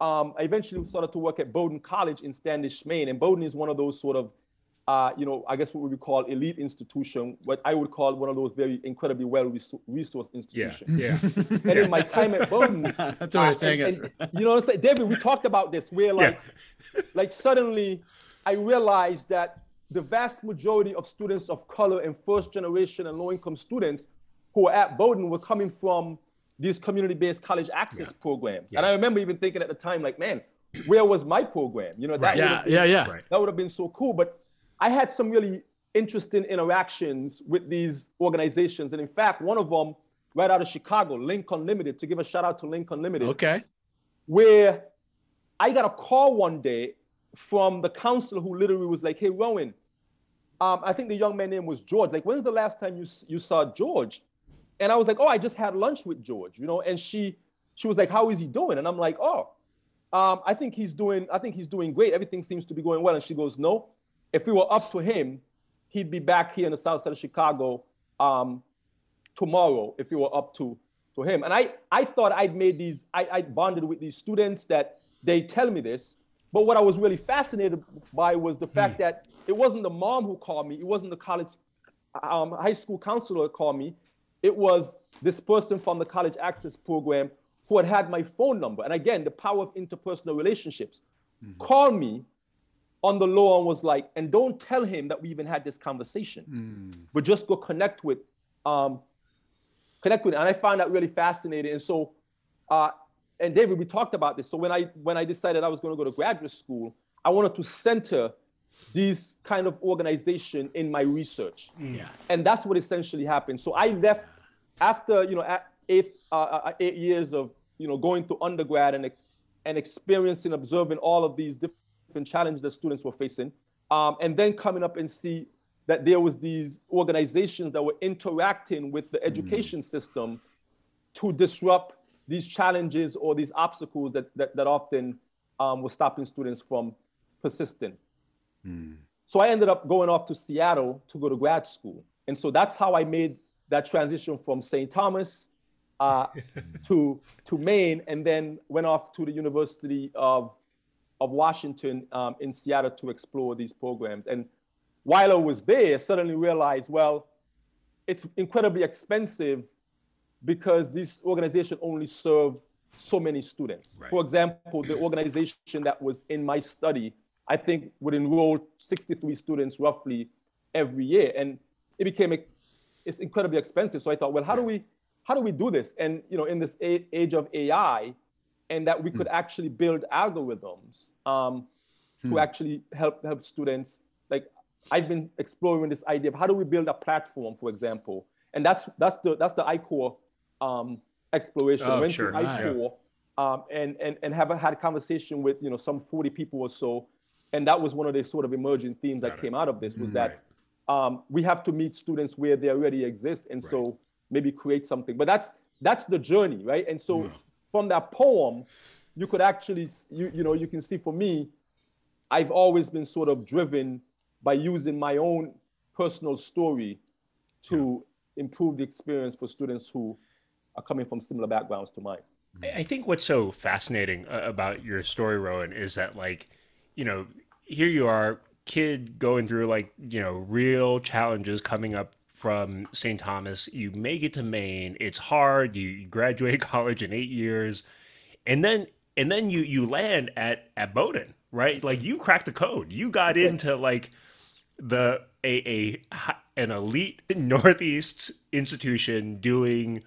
Um, I eventually started to work at Bowdoin College in Standish, Maine, and Bowdoin is one of those sort of uh, you know, I guess what we would call elite institution, what I would call one of those very incredibly well resourced institutions. Yeah. yeah. [LAUGHS] and yeah. in my time at Bowdoin, [LAUGHS] that's what uh, I'm saying. And, and, you know what I'm saying? David, we talked about this where like, yeah. like suddenly I realized that the vast majority of students of color and first generation and low income students who were at Bowdoin were coming from these community based college access yeah. programs. Yeah. And I remember even thinking at the time, like, man, where was my program? You know, that right. yeah, been, yeah, yeah. That would have been so cool. But I had some really interesting interactions with these organizations. And in fact, one of them right out of Chicago, Link Unlimited, to give a shout out to Link Unlimited. Okay. Where I got a call one day from the counselor who literally was like, hey, Rowan, um, I think the young man's name was George. Like, when's the last time you, you saw George? And I was like, oh, I just had lunch with George, you know? And she she was like, how is he doing? And I'm like, oh, um, I think he's doing, I think he's doing great. Everything seems to be going well. And she goes, no, if we were up to him, he'd be back here in the south side of Chicago um, tomorrow if we were up to, to him. And I, I thought I'd made these, I, I bonded with these students that they tell me this. But what I was really fascinated by was the fact mm. that it wasn't the mom who called me, it wasn't the college, um, high school counselor who called me. It was this person from the college access program who had had my phone number. And again, the power of interpersonal relationships. Mm-hmm. Called me on the low and was like, and don't tell him that we even had this conversation, mm. but just go connect with, um, connect with. And I found that really fascinating. And so, uh, and David, we talked about this. So when I when I decided I was going to go to graduate school, I wanted to center these kind of organization in my research. Mm. Yeah. And that's what essentially happened. So I left after you know eight uh, uh, eight years of you know, going to undergrad and, and experiencing, observing all of these different challenges that students were facing. Um, and then coming up and see that there was these organizations that were interacting with the mm. education mm. system to disrupt these challenges or these obstacles that, that, that often um, were stopping students from persisting. Mm. So I ended up going off to Seattle to go to grad school. And so that's how I made that transition from St. Thomas uh, [LAUGHS] to to Maine, and then went off to the University of of Washington um, in Seattle to explore these programs. And while I was there, I suddenly realized, well, it's incredibly expensive because these organizations only serve so many students. Right. For example, the organization that was in my study, I think would enroll 63 students roughly every year. And it became, a, it's incredibly expensive. So I thought, well, how do we how do we do this? And you know, in this age of AI, and that we could mm. actually build algorithms um, to mm. actually help help students. Like I've been exploring this idea of how do we build a platform, for example, and that's that's the that's the I-Corps um, exploration. Oh, Went sure. I-Corps, um, and and and have had a conversation with you know some 40 people or so, and that was one of the sort of emerging themes Got that it. came out of this was mm, that um, we have to meet students where they already exist, and right. so maybe create something. But that's that's the journey, right? And so yeah. from that poem, you could actually you you know you can see for me, I've always been sort of driven by using my own personal story to yeah. improve the experience for students who are coming from similar backgrounds to mine. I think what's so fascinating uh, about your story, Rowan, is that like, you know, here you are, kid going through like, you know, real challenges coming up from St. Thomas. You make it to Maine. It's hard. You graduate [LAUGHS] college in eight years, and then and then you you land at at Bowdoin, right? Like you cracked the code. You got into like the a a an elite [LAUGHS] Northeast institution doing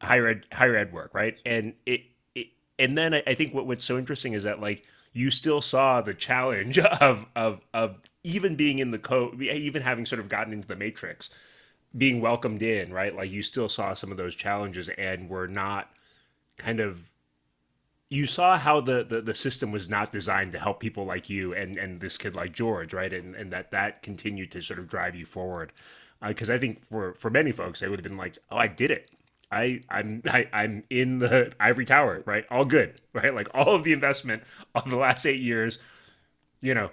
higher ed higher ed work, right? And it, it and then I, I think what what's so interesting is that like you still saw the challenge [LAUGHS] of of of even being in the code, even having sort of gotten into the matrix, being welcomed in, right? Like you still saw some of those challenges and were not kind of you saw how the, the, the system was not designed to help people like you and, and this kid like George, right? And, and that that continued to sort of drive you forward. Because uh, I think for, for many folks, they would have been like, oh, I did it. I I'm [LAUGHS] I, i am in the ivory tower, right? All good, [LAUGHS] right? Like all of the investment of the last eight years, you know,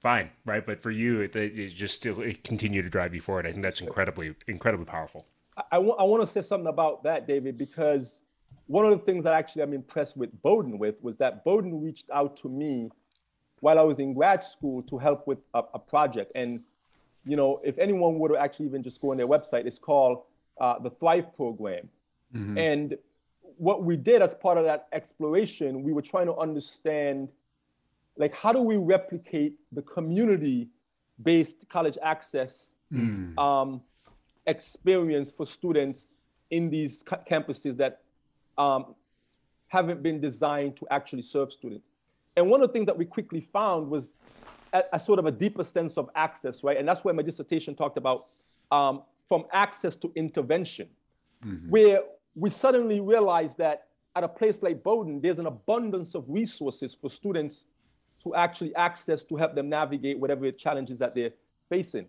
fine, right? But for you, it, it just still it continued to drive you forward. I think that's incredibly incredibly powerful. I, I, w- I want to say something about that, David, because one of the things that actually I'm impressed with Bowdoin with was that Bowdoin reached out to me while I was in grad school to help with a, a project. And you know, if anyone would actually even just go on their website, it's called uh, the Thrive Program. Mm-hmm. And what we did as part of that exploration, we were trying to understand like how do we replicate the community based college access mm. um, experience for students in these ca- campuses that um, haven't been designed to actually serve students. And one of the things that we quickly found was a, a sort of a deeper sense of access, right? And that's where my dissertation talked about um, from access to intervention, mm-hmm. where we suddenly realized that at a place like Bowdoin, there's an abundance of resources for students to actually access to help them navigate whatever challenges that they're facing.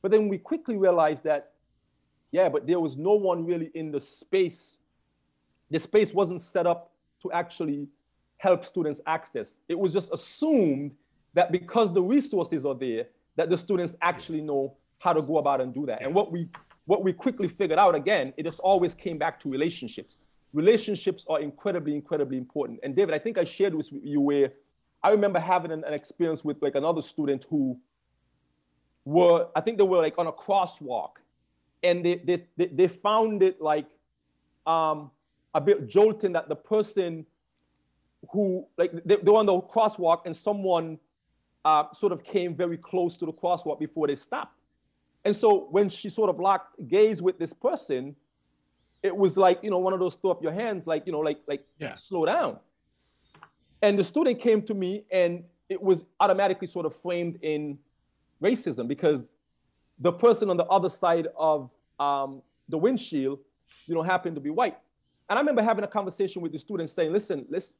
But then we quickly realized that, yeah, but there was no one really in the space. The space wasn't set up to actually help students access. It was just assumed that because the resources are there, that the students actually know how to go about and do that. And what we what we quickly figured out again, it just always came back to relationships. Relationships are incredibly, incredibly important. And David, I think I shared with you where I remember having an, an experience with like another student who were, I think they were like on a crosswalk and they, they, they, they found it like um, a bit jolting that the person who, like they, they were on the crosswalk and someone uh, sort of came very close to the crosswalk before they stopped. And so when she sort of locked gaze with this person, it was like, you know, one of those throw up your hands, like, you know, like, like yeah. slow down. And the student came to me and it was automatically sort of framed in racism because the person on the other side of um, the windshield, you know, happened to be white. And I remember having a conversation with the students saying, listen, let's,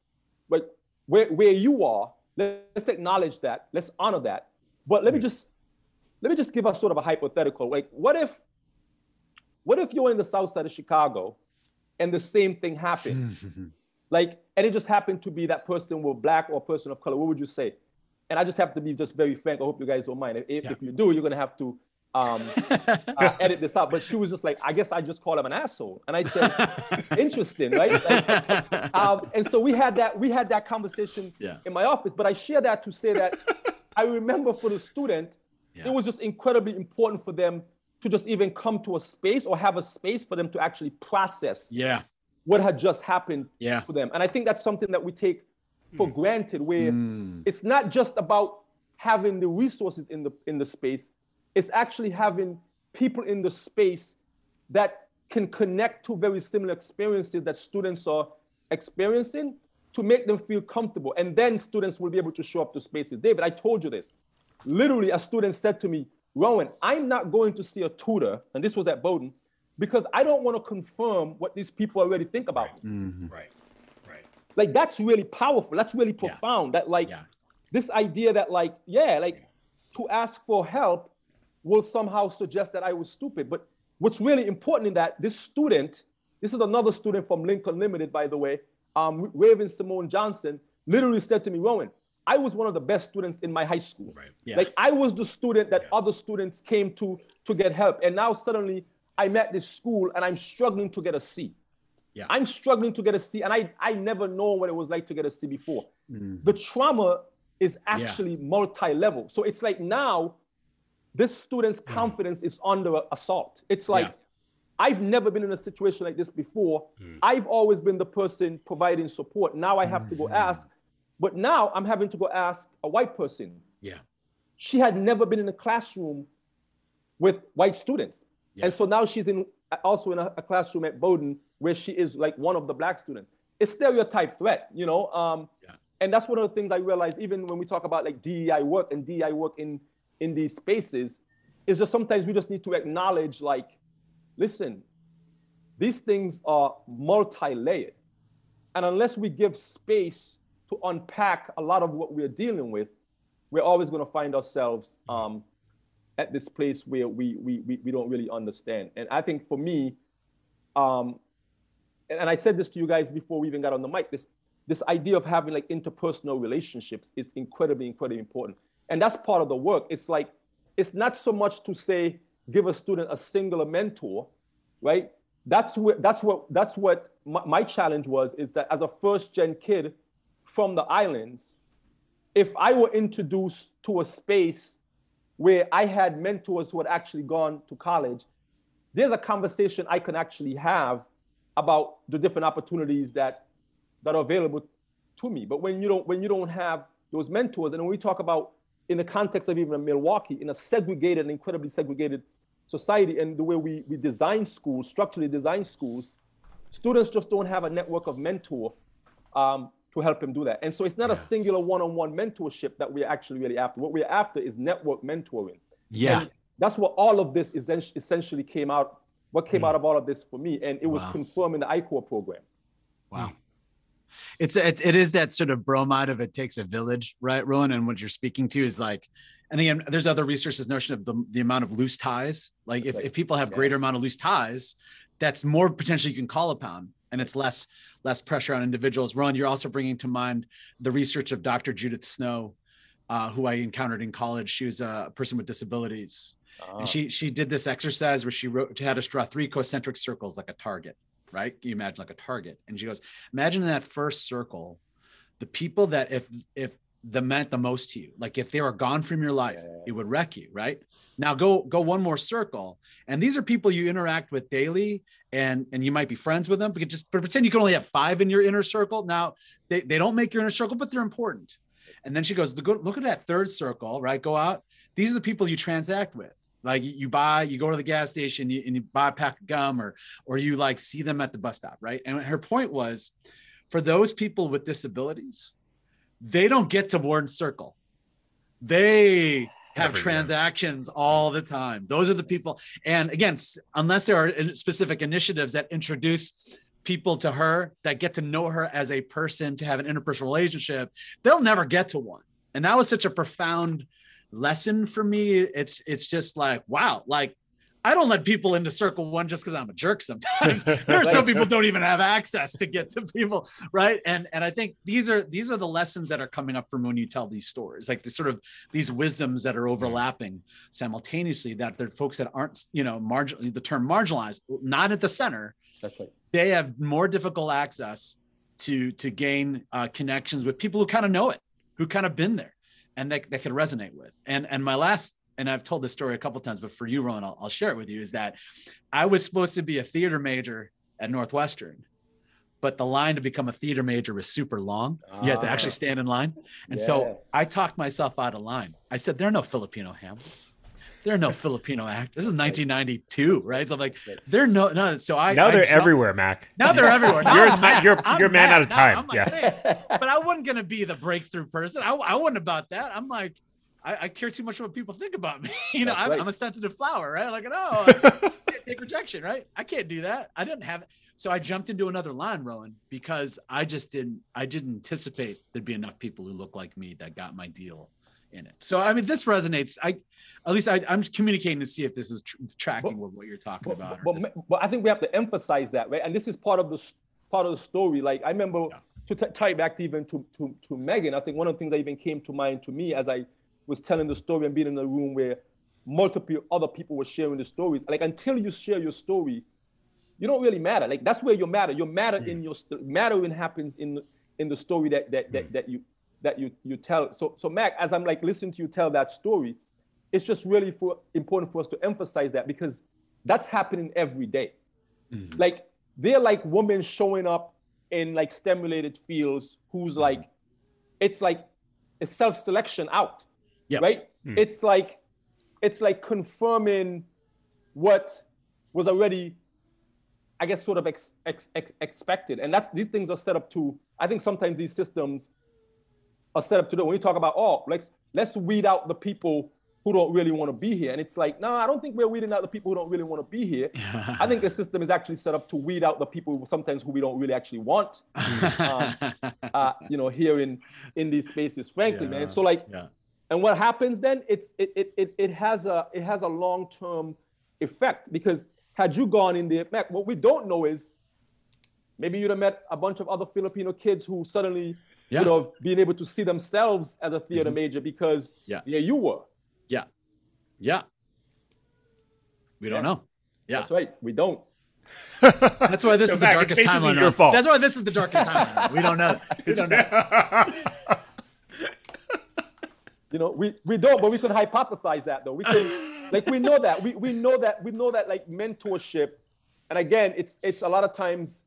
like, where, where you are, let's acknowledge that, let's honor that. But let me just, let me just give us sort of a hypothetical. Like, what if, what if you're in the south side of Chicago and the same thing happened? [LAUGHS] Like, and it just happened to be that person were black or person of color. What would you say? And I just have to be just very frank. I hope you guys don't mind. If, yeah. if you do, you're gonna have to um, [LAUGHS] uh, edit this out. But she was just like, I guess I just called him an asshole. And I said, [LAUGHS] interesting, right? Like, um, and so we had that we had that conversation yeah. in my office. But I share that to say that I remember for the student, yeah. it was just incredibly important for them to just even come to a space or have a space for them to actually process yeah what had just happened yeah. for them. And I think that's something that we take for mm. granted, where mm. it's not just about having the resources in the in the space, it's actually having people in the space that can connect to very similar experiences that students are experiencing to make them feel comfortable. And then students will be able to show up to spaces. David, I told you this. Literally, a student said to me, Rowan, I'm not going to see a tutor, and this was at Bowdoin, because I don't want to confirm what these people already think about right. Mm-hmm. right. Right. Like that's really powerful. That's really profound. Yeah. That like yeah. this idea that like yeah, like to ask for help will somehow suggest that I was stupid. But what's really important in that this student, this is another student from Lincoln Limited, by the way, um, Raven Simone Johnson, literally said to me, Rowan, I was one of the best students in my high school. Right. Yeah. Like I was the student that yeah. other students came to to get help. And now suddenly I'm at this school and I'm struggling to get a C. Yeah. I'm struggling to get a C, and I, I never know what it was like to get a C before. Mm. The trauma is actually yeah. multi-level. So it's like now this student's mm. confidence is under assault. It's like yeah. I've never been in a situation like this before. Mm. I've always been the person providing support. Now I have to go mm-hmm. ask, but now I'm having to go ask a white person. Yeah. She had never been in a classroom with white students. Yeah. And so now she's in also in a, a, classroom at Bowdoin where she is like one of the black students. It's stereotype threat, you know. Um, yeah. And that's one of the things I realized even when we talk about like DEI work and DEI work in in these spaces, is just sometimes we just need to acknowledge like, listen, these things are multi-layered, and unless we give space to unpack a lot of what we're dealing with, we're always going to find ourselves um, at this place where we we we, we don't really understand. And I think for me, um, and, and I said this to you guys before we even got on the mic, this this idea of having like interpersonal relationships is incredibly, incredibly important. And that's part of the work. It's like, it's not so much to say, give a student a singular mentor, right? That's what that's what that's what my, my challenge was is that as a first gen kid from the islands, if I were introduced to a space where I had mentors who had actually gone to college, there's a conversation I can actually have about the different opportunities that that are available to me. But when you don't when you don't have those mentors, and when we talk about in the context of even Milwaukee, in a segregated incredibly segregated society, and the way we, we design schools, structurally design schools, students just don't have a network of mentor um, to help him do that. And so it's not yeah. a singular one-on-one mentorship that we're actually really after. What we're after is network mentoring. Yeah. And that's what all of this is essentially came out, what came mm. out of all of this for me. And it was wow. confirmed in the I-Corps program. Wow. It's it, it is that sort of bromide of it takes a village, right, Rowan? And what you're speaking to is like, and again, there's other research. This notion of the, the amount of loose ties. Like if, if people have yes. greater amount of loose ties, that's more potentially you can call upon, and it's less less pressure on individuals. Ron, you're also bringing to mind the research of Dr. Judith Snow, uh, who I encountered in college. She was a person with disabilities, uh-huh. and she she did this exercise where she wrote she had us draw three concentric circles like a target right? You imagine like a target. And she goes, imagine in that first circle, the people that if if the meant the most to you, like if they were gone from your life, yes. it would wreck you, right? Now go go one more circle, and these are people you interact with daily, and and you might be friends with them. But just but pretend you can only have five in your inner circle. Now they, they don't make your inner circle, but they're important. And then she goes, look, at that third circle, right? Go out. These are the people you transact with like you buy you go to the gas station and you buy a pack of gum or or you like see them at the bus stop right and her point was for those people with disabilities they don't get to warden circle they have transactions all the time. Those are the people and again unless there are specific initiatives that introduce people to her that get to know her as a person to have an interpersonal relationship they'll never get to one. And that was such a profound lesson for me. It's it's just like wow, like I don't let people into circle one just because I'm a jerk sometimes. [LAUGHS] there are some people don't even have access to get to people, right? And and I think these are these are the lessons that are coming up from when you tell these stories, like the sort of these wisdoms that are overlapping simultaneously. That they're folks that aren't, you know, marginally the term marginalized, not at the center. That's right. They have more difficult access to to gain uh, connections with people who kind of know it, who kind of been there and that, that could resonate with. And and my last, and I've told this story a couple times, but for you, Ron, I'll, I'll share it with you, is that I was supposed to be a theater major at Northwestern, but the line to become a theater major was super long. You had to actually ah. stand in line. And yeah. so I talked myself out of line. I said, there are no Filipino Hamlets there are no Filipino actors. This is 1992, right? So I'm like, they're no, no. So I now I they're everywhere, Mac. Now they're [LAUGHS] everywhere. Now you're I'm you're I'm you're man out of time. Like, yeah. but I wasn't gonna be the breakthrough person. I, I wasn't about that. I'm like, I, I care too much what people think about me. [LAUGHS] You know, I'm, right. I'm, a sensitive flower, right? Like, no, I [LAUGHS] can't take rejection, right? I can't do that. I didn't have it. So I jumped into another line, Rowan, because I just didn't. I didn't anticipate there'd be enough people who look like me that got my deal in it. So I mean, this resonates. I, at least I, am communicating to see if this is tr- tracking but, with what you're talking but, about. But, but, I think we have to emphasize that, right? And this is part of the part of the story. Like I remember yeah. to t- tie back to even to, to to Megan. I think one of the things that even came to mind to me as I was telling the story and being in a room where multiple other people were sharing the stories. Like until you share your story, you don't really matter. Like that's where you matter. You matter mm. in your st- matter when happens in in the story that that that, mm. that you that you you tell. So so Mac, as I'm like listening to you tell that story, it's just really for, important for us to emphasize that because that's happening every day. Mm-hmm. Like they're like women showing up in like stimulated fields who's mm-hmm. like, it's like a self-selection out. Yep. Right? Mm. It's like it's like confirming what was already I guess sort of ex, ex, ex, expected. And that these things are set up to, I think sometimes these systems are set up to do. When we talk about, oh, let's let's weed out the people who don't really want to be here. And it's like, no, I don't think we're weeding out the people who don't really want to be here. [LAUGHS] I think the system is actually set up to weed out the people sometimes who we don't really actually want, [LAUGHS] uh, uh, you know, here in in these spaces, frankly, yeah. man. So like, yeah. And what happens then? It's it it it, it has a it has a long term effect because had you gone in there, what we don't know is maybe you'd have met a bunch of other Filipino kids who suddenly yeah. you know, being able to see themselves as a theater mm-hmm. major because yeah, yeah, you were. Yeah. Yeah. We don't yeah. know. Yeah. That's right. We don't. [LAUGHS] That's why this so is the darkest timeline. Your fault. That's why this is the darkest [LAUGHS] timeline. We don't know. We don't know. [LAUGHS] you know, we, we don't, but we can hypothesize that though. We can [LAUGHS] like we know that. We we know that we know that like mentorship. And again, it's it's a lot of times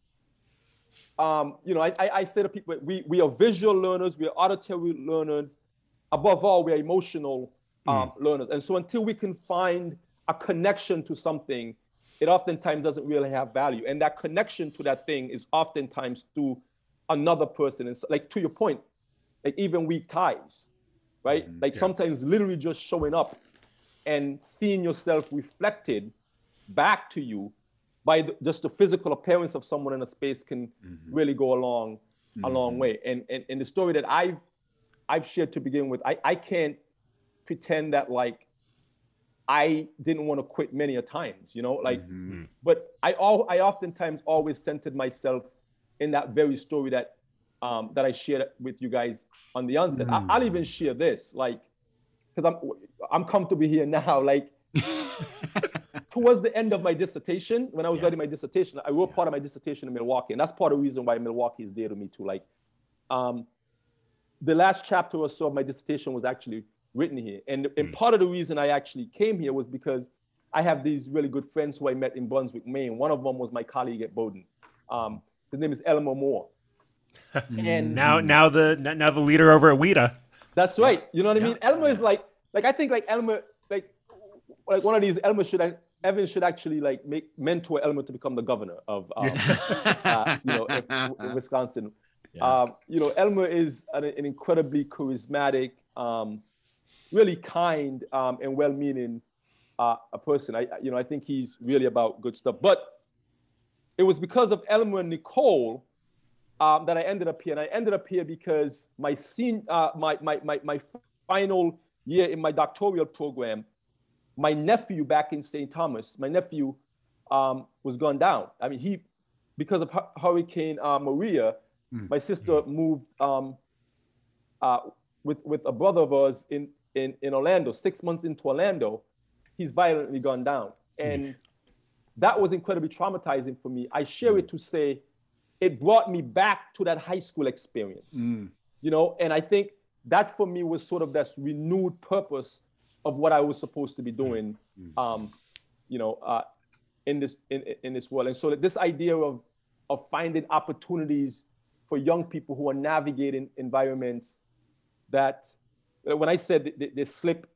um, you know, I, I, I, say to people, we, we are visual learners, we are auditory learners, above all, we're emotional um, mm. learners. And so until we can find a connection to something, it oftentimes doesn't really have value. And that connection to that thing is oftentimes to another person. And so, like to your point, like even weak ties, right? Mm-hmm. Like yeah. sometimes literally just showing up and seeing yourself reflected back to you by the, just the physical appearance of someone in a space can mm-hmm. really go a long, a long mm-hmm. way. And, and and the story that I've I've shared to begin with, I, I can't pretend that like I didn't want to quit many a times, you know, like, mm-hmm. but I all I oftentimes always centered myself in that very story that um, that I shared with you guys on the onset. Mm. I, will even share this, like, because I'm I'm comfortable here now. Like, [LAUGHS] towards the end of my dissertation, when I was yeah. writing my dissertation, I wrote yeah. part of my dissertation in Milwaukee, and that's part of the reason why Milwaukee is dear to me too. Like, um, the last chapter or so of my dissertation was actually written here, and and mm. part of the reason I actually came here was because I have these really good friends who I met in Brunswick, Maine. One of them was my colleague at Bowdoin. Um, his name is Elmer Moore. And now, now the now the leader over at WIDA. That's right. You know what I mean? Elmer is like, like I think like Elmer, like, like one of these Elmer should Evers should actually like make mentor Elmer to become the governor of, um, [LAUGHS] uh, you know, if, Wisconsin. Yeah. Um, you know, Elmer is an, an incredibly charismatic, um, really kind um, and well-meaning uh, a person. I, you know, I think he's really about good stuff. But it was because of Elmer and Nicole um, that I ended up here. And I ended up here because my, scene, uh, my, my, my, my final year in my doctoral program, my nephew back in St. Thomas, my nephew um, was gone down. I mean, he, because of Hurricane uh, Maria, mm. my sister mm. moved um, uh, with, with a brother of ours in, in, in Orlando, six months into Orlando, he's violently gone down. And mm that was incredibly traumatizing for me. I share mm. it to say it brought me back to that high school experience, mm. you know, and I think that for me was sort of this renewed purpose of what I was supposed to be mm. doing, mm. um, you know, uh, in this in, in this world. And so this idea of of finding opportunities for young people who are navigating environments that, when I said they, they slip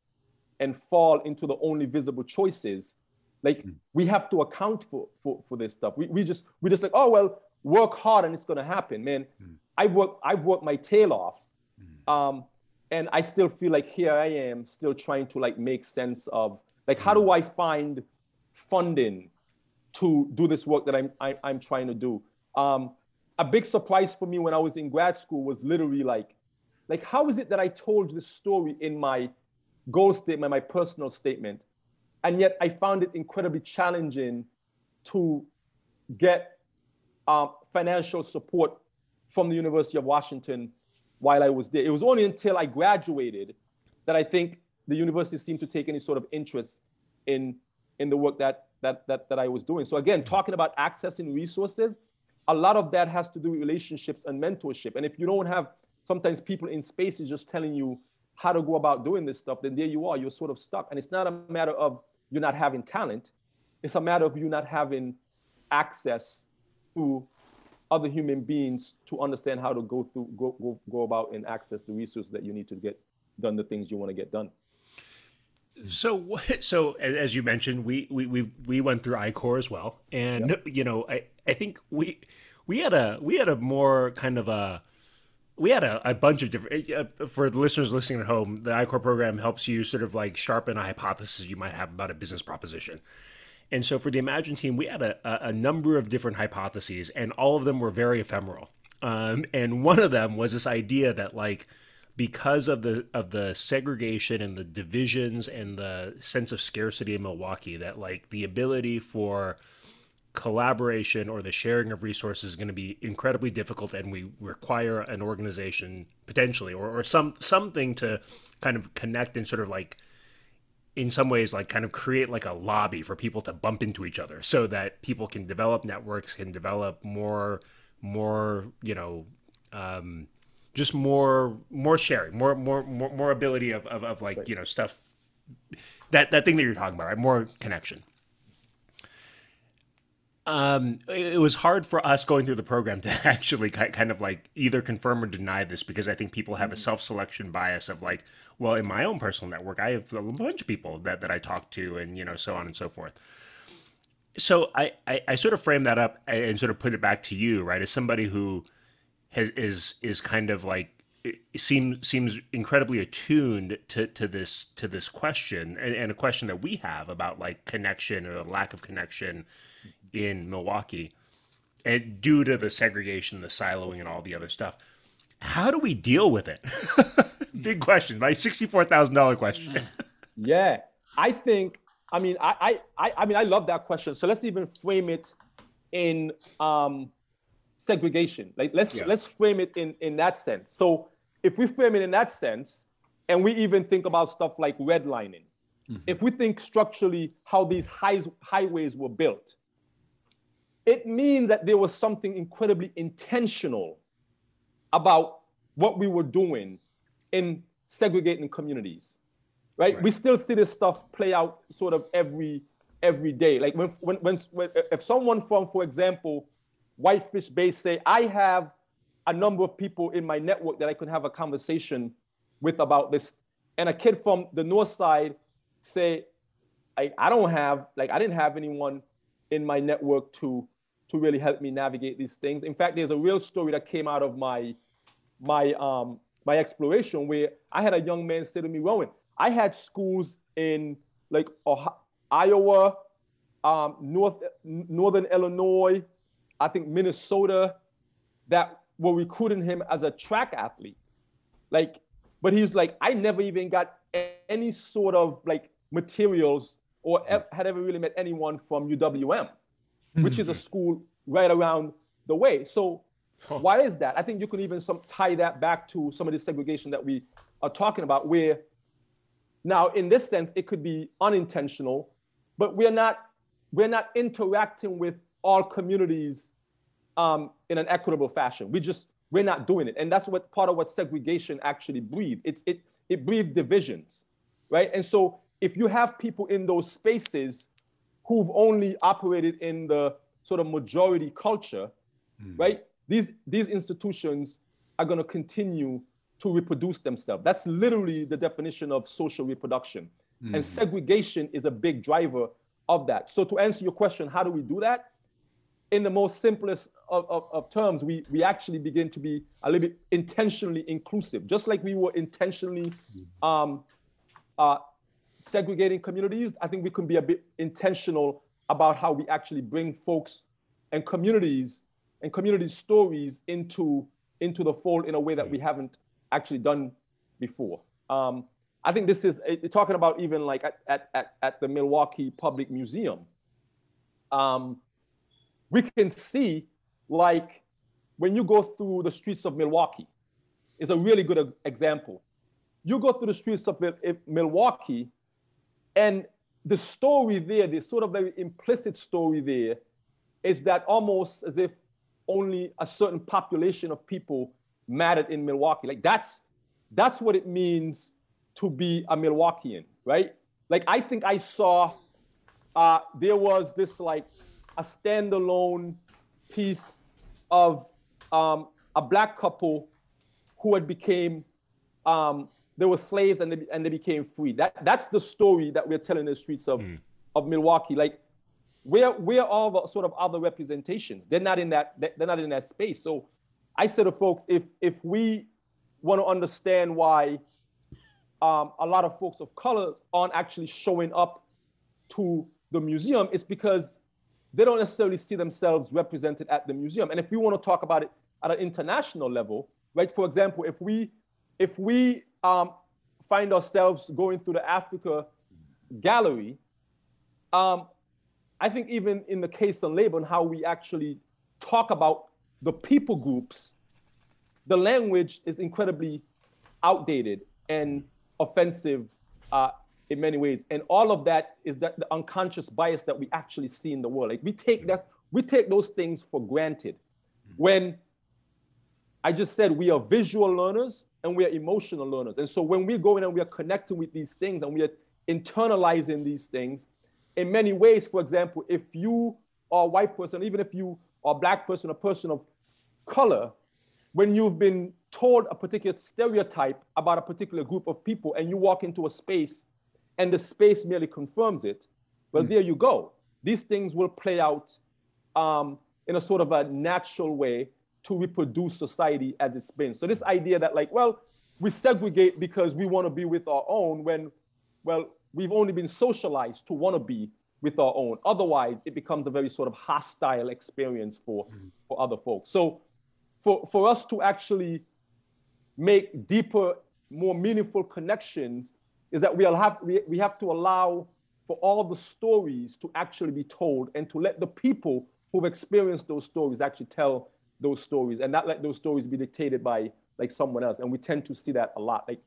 and fall into the only visible choices, like mm. we have to account for, for for this stuff. We, we just we just like, oh well, work hard and it's gonna happen. Man, mm. I work i work my tail off. Mm. Um, and I still feel like here I am still trying to like make sense of like how do I find funding to do this work that I'm I, am i am trying to do. Um, a big surprise for me when I was in grad school was literally like, like how is it that I told this story in my goal statement, my personal statement, and yet I found it incredibly challenging to get uh, financial support from the University of Washington while I was there. It was only until I graduated that I think the university seemed to take any sort of interest in in the work that that that, that I was doing. So again, talking about accessing resources, a lot of that has to do with relationships and mentorship. And if you don't have sometimes people in spaces just telling you how to go about doing this stuff, then there you are, you're sort of stuck. And it's not a matter of you're not having talent. It's a matter of you not having access to other human beings to understand how to go through, go, go, go about and access the resources that you need to get done the things you want to get done. So, [LAUGHS] so as you mentioned, we we we, we went through I-Corps as well, and yep. you know, I I think we we had a we had a more kind of a we had a, a bunch of different uh, for the listeners listening at home the I-Corps program helps you sort of like sharpen a hypothesis you might have about a business proposition and so for the imagine team we had a, a number of different hypotheses and all of them were very ephemeral. Um, and one of them was this idea that like because of the of the segregation and the divisions and the sense of scarcity in milwaukee that like the ability for collaboration or the sharing of resources is going to be incredibly difficult and we require an organization potentially or, or some something to kind of connect and sort of like in some ways like kind of create like a lobby for people to bump into each other so that people can develop networks can develop more more you know um just more more sharing more more more, more ability of, of, of like you know stuff that that thing that you're talking about right? More connection Um, it was hard for us going through the program to [LAUGHS] actually kind of like either confirm or deny this because I think people have a mm-hmm. self-selection bias of like, well, in my own personal network, I have a bunch of people that, that I talk to and, you know, so on and so forth. So I, I, I sort of frame that up and sort of put it back to you, right? As somebody who has, is, is kind of like, seems seems incredibly attuned to, to this to this question and, and a question that we have about like connection or lack of connection in Milwaukee, and due to the segregation, the siloing, and all the other stuff. How do we deal with it? [LAUGHS] Big question. My sixty-four thousand dollar question. [LAUGHS] yeah, I think. I mean, I, I, I mean, I love that question. So let's even frame it in um, segregation. Like let's yeah. let's frame it in in that sense. So if we frame it in that sense, and we even think about stuff like redlining, mm-hmm. if we think structurally how these high, highways were built, it means that there was something incredibly intentional about what we were doing in segregating communities right, right. we still see this stuff play out sort of every every day like when, when, when, when if someone from for example whitefish bay say i have a number of people in my network that i could have a conversation with about this and a kid from the north side say i, I don't have like i didn't have anyone in my network to to really help me navigate these things. In fact, there's a real story that came out of my my um my exploration where I had a young man say to me, Rowan, I had schools in like Ohio, Iowa, um, North Northern Illinois, I think Minnesota, that were recruiting him as a track athlete. Like, but he's like, I never even got any sort of like materials or had ever really met anyone from UWM mm-hmm. which is a mm-hmm. school right around the way. So huh. why is that? I think you can even some, tie that back to some of the segregation that we are talking about, where now in this sense it could be unintentional, but we're not we're not interacting with all communities um, in an equitable fashion. We just we're not doing it, and that's what part of what segregation actually breeds. It's it it breeds divisions, right? And so if you have people in those spaces who've only operated in the sort of majority culture, mm. right? These, these institutions are going to continue to reproduce themselves. That's literally the definition of social reproduction. Mm. And segregation is a big driver of that. So, to answer your question, how do we do that? In the most simplest of, of, of, terms, we, we actually begin to be a little bit intentionally inclusive, just like we were intentionally mm. um, uh, segregating communities, I think we can be a bit intentional about how we actually bring folks and communities and community stories into into the fold in a way that we haven't actually done before. Um, I think this is talking about even like at, at, at, at the Milwaukee Public Museum. Um, we can see like when you go through the streets of Milwaukee, is a really good example. You go through the streets of Milwaukee, and the story there, the sort of very implicit story there, is that almost as if only a certain population of people mattered in Milwaukee. Like that's that's what it means to be a Milwaukeean, right? Like I think I saw uh, there was this like a standalone piece of um, a black couple who had became um, they were slaves and they, and they became free. That, that's the story that we're telling in the streets of, mm. of Milwaukee. Like, where, where are the sort of other representations? They're not in that, they're not in that space. So I said to folks, if, if we want to understand why um, a lot of folks of color aren't actually showing up to the museum, it's because they don't necessarily see themselves represented at the museum. And if we want to talk about it at an international level, right? For example, if we if we um, find ourselves going through the Africa gallery, um, I think even in the case of labor and how we actually talk about the people groups, the language is incredibly outdated and offensive uh, in many ways. And all of that is that the unconscious bias that we actually see in the world. Like we take that, we take those things for granted. When I just said we are visual learners, and we are emotional learners. And so when we go in and we are connecting with these things and we are internalizing these things, in many ways, for example, if you are a white person, even if you are a black person, a person of color, when you've been told a particular stereotype about a particular group of people and you walk into a space and the space merely confirms it, well, mm. there you go. These things will play out um, in a sort of a natural way to reproduce society as it's been. So this idea that like, well, we segregate because we want to be with our own when, well, we've only been socialized to want to be with our own. Otherwise, it becomes a very sort of hostile experience for, mm. for other folks. So for, for us to actually make deeper, more meaningful connections is that we'll have, we, we have to allow for all the stories to actually be told and to let the people who've experienced those stories actually tell those stories and not let those stories be dictated by like someone else. And we tend to see that a lot. Like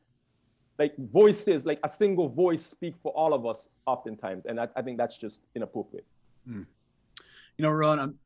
like voices, like a single voice speak for all of us oftentimes. And I, I think that's just inappropriate. Mm. You know, Ron, I'm,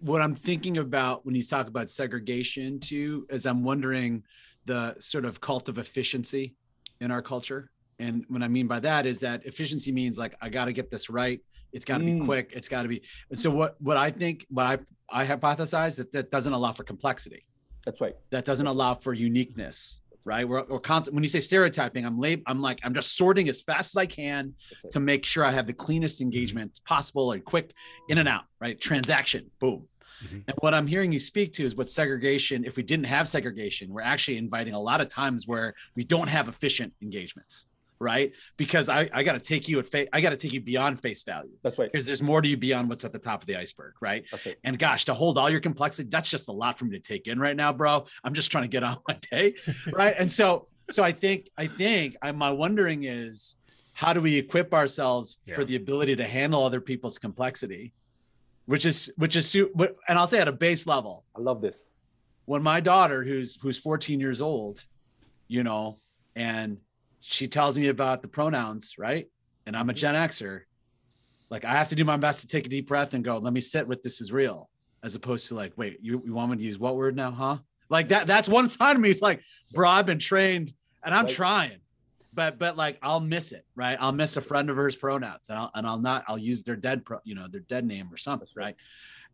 what I'm thinking about when you talk about segregation too, is I'm wondering the sort of cult of efficiency in our culture. And what I mean by that is that efficiency means like I got to get this right. It's got to mm. be quick. It's got to be. So what what I think what I I hypothesize that that doesn't allow for complexity. That's right. That doesn't allow for uniqueness right? We're, we're constant. When you say stereotyping, I'm late. I'm like, I'm just sorting as fast as I can to make sure I have the cleanest engagement possible and quick in and out, right? Transaction, boom. Mm-hmm. And what I'm hearing you speak to is what segregation, if we didn't have segregation, we're actually inviting a lot of times where we don't have efficient engagements right? Because I, I got to take you at face, I got to take you beyond face value. That's right. Because there's more to you beyond what's at the top of the iceberg, right? Right. And gosh, to hold all your complexity, that's just a lot for me to take in right now, bro. I'm just trying to get [LAUGHS] on my day, [LAUGHS] right? and so, so I think, I think, I, my wondering is, how do we equip ourselves yeah. for the ability to handle other people's complexity, which is, which is, and I'll say at a base level. I love this. When my daughter, who's who's 14 years old, you know, and she tells me about the pronouns, right? And I'm a mm-hmm. Gen Xer. Like I have to do my best to take a deep breath and go, let me sit with this is real, as opposed to like, wait, you, you want me to use what word now, huh? Like that, that's one [LAUGHS] side of me. It's like, bro, I've been trained and I'm trying, but but like I'll miss it, right? I'll miss a friend of hers pronouns and I'll and I'll not, I'll use their dead pro, you know, their dead name or something, right?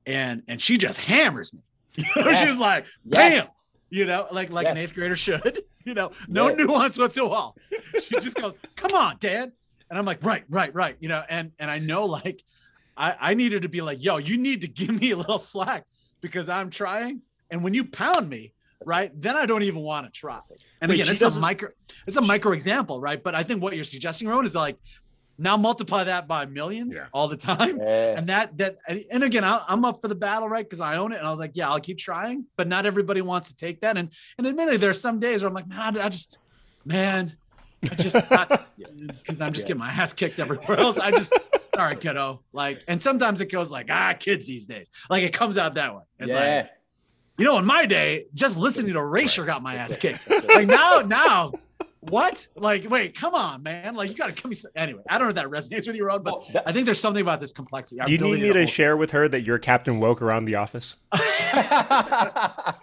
And and she just hammers me. [LAUGHS] Yes. She's like, bam, yes. you know, like like yes. an eighth grader should. [LAUGHS] you know, no nuance whatsoever. She just goes, "Come on, Dad," and I'm like, "Right, right, right," you know, and and I know like I I needed to be like, "Yo, you need to [LAUGHS] give me a little slack because I'm trying." And when you pound me, right, then I don't even want to try. And Wait, again, it's a micro, it's a micro example, right? But I think what you're suggesting, Rowan, is like now multiply that by millions yeah. all the time yes. and that that and again I, am up for the battle right because i own it and i was like yeah i'll keep trying but not everybody wants to take that and and admittedly there's some days where i'm like man i, just man i just [LAUGHS] because i'm just yeah. getting my ass kicked everywhere else i just [LAUGHS] all right kiddo like and sometimes it goes like ah kids these days like it comes out that way it's yeah. like you know in my day just listening to erasure right. got my ass kicked [LAUGHS] like now now what? Like, wait, come on, man. Like, you got to come me. Anyway, I don't know if that resonates with your own, but that, I think there's something about this complexity. Do you need me to, to share with her that you're Captain Woke around the office? [LAUGHS] I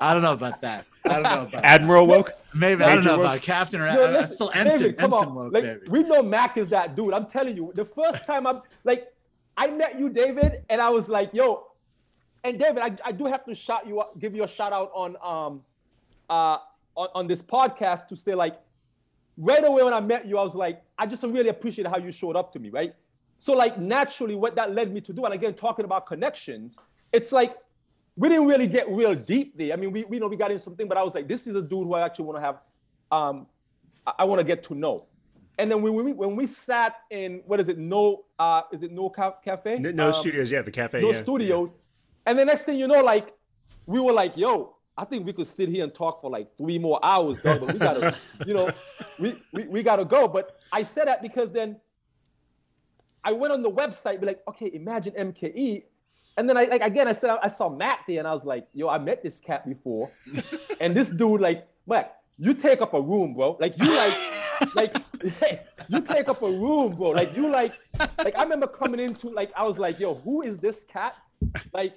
don't know about that. I don't know about Admiral that. Woke. Maybe Major I don't know woke? about Captain or Yo, uh, listen, still Ensign. David, come Ensign on. Woke. Like, we know Mac is that dude. I'm telling you, the first time I'm like, I met you, David, and I was like, yo, and David, I, I do have to shout you, up, give you a shout out on um, uh, on, on this podcast to say like right away when I met you, I was like, I just really appreciate how you showed up to me, right? So like naturally, what that led me to do, and again, talking about connections, it's like we didn't really get real deep there. I mean, we, we know we got into something, but I was like, this is a dude who I actually want to have, um, I, I want to get to know. And then when we when we sat in what is it? No, uh, is it no ca- cafe? No, no um, studios, yeah, the cafe. No yeah, studios. Yeah. And the next thing you know, like we were like, yo, I think we could sit here and talk for like three more hours, though, but we gotta, [LAUGHS] you know, we, we, we gotta go. But I said that because then I went on the website, be like, okay, imagine MKE. And then I like again, I said I saw Matt there, and I was like, yo, I met this cat before. [LAUGHS] and this dude, like, Matt, you take up a room, bro. Like you like like [LAUGHS] you take up a room, bro. Like you like like I remember coming into like I was like, yo, who is this cat? Like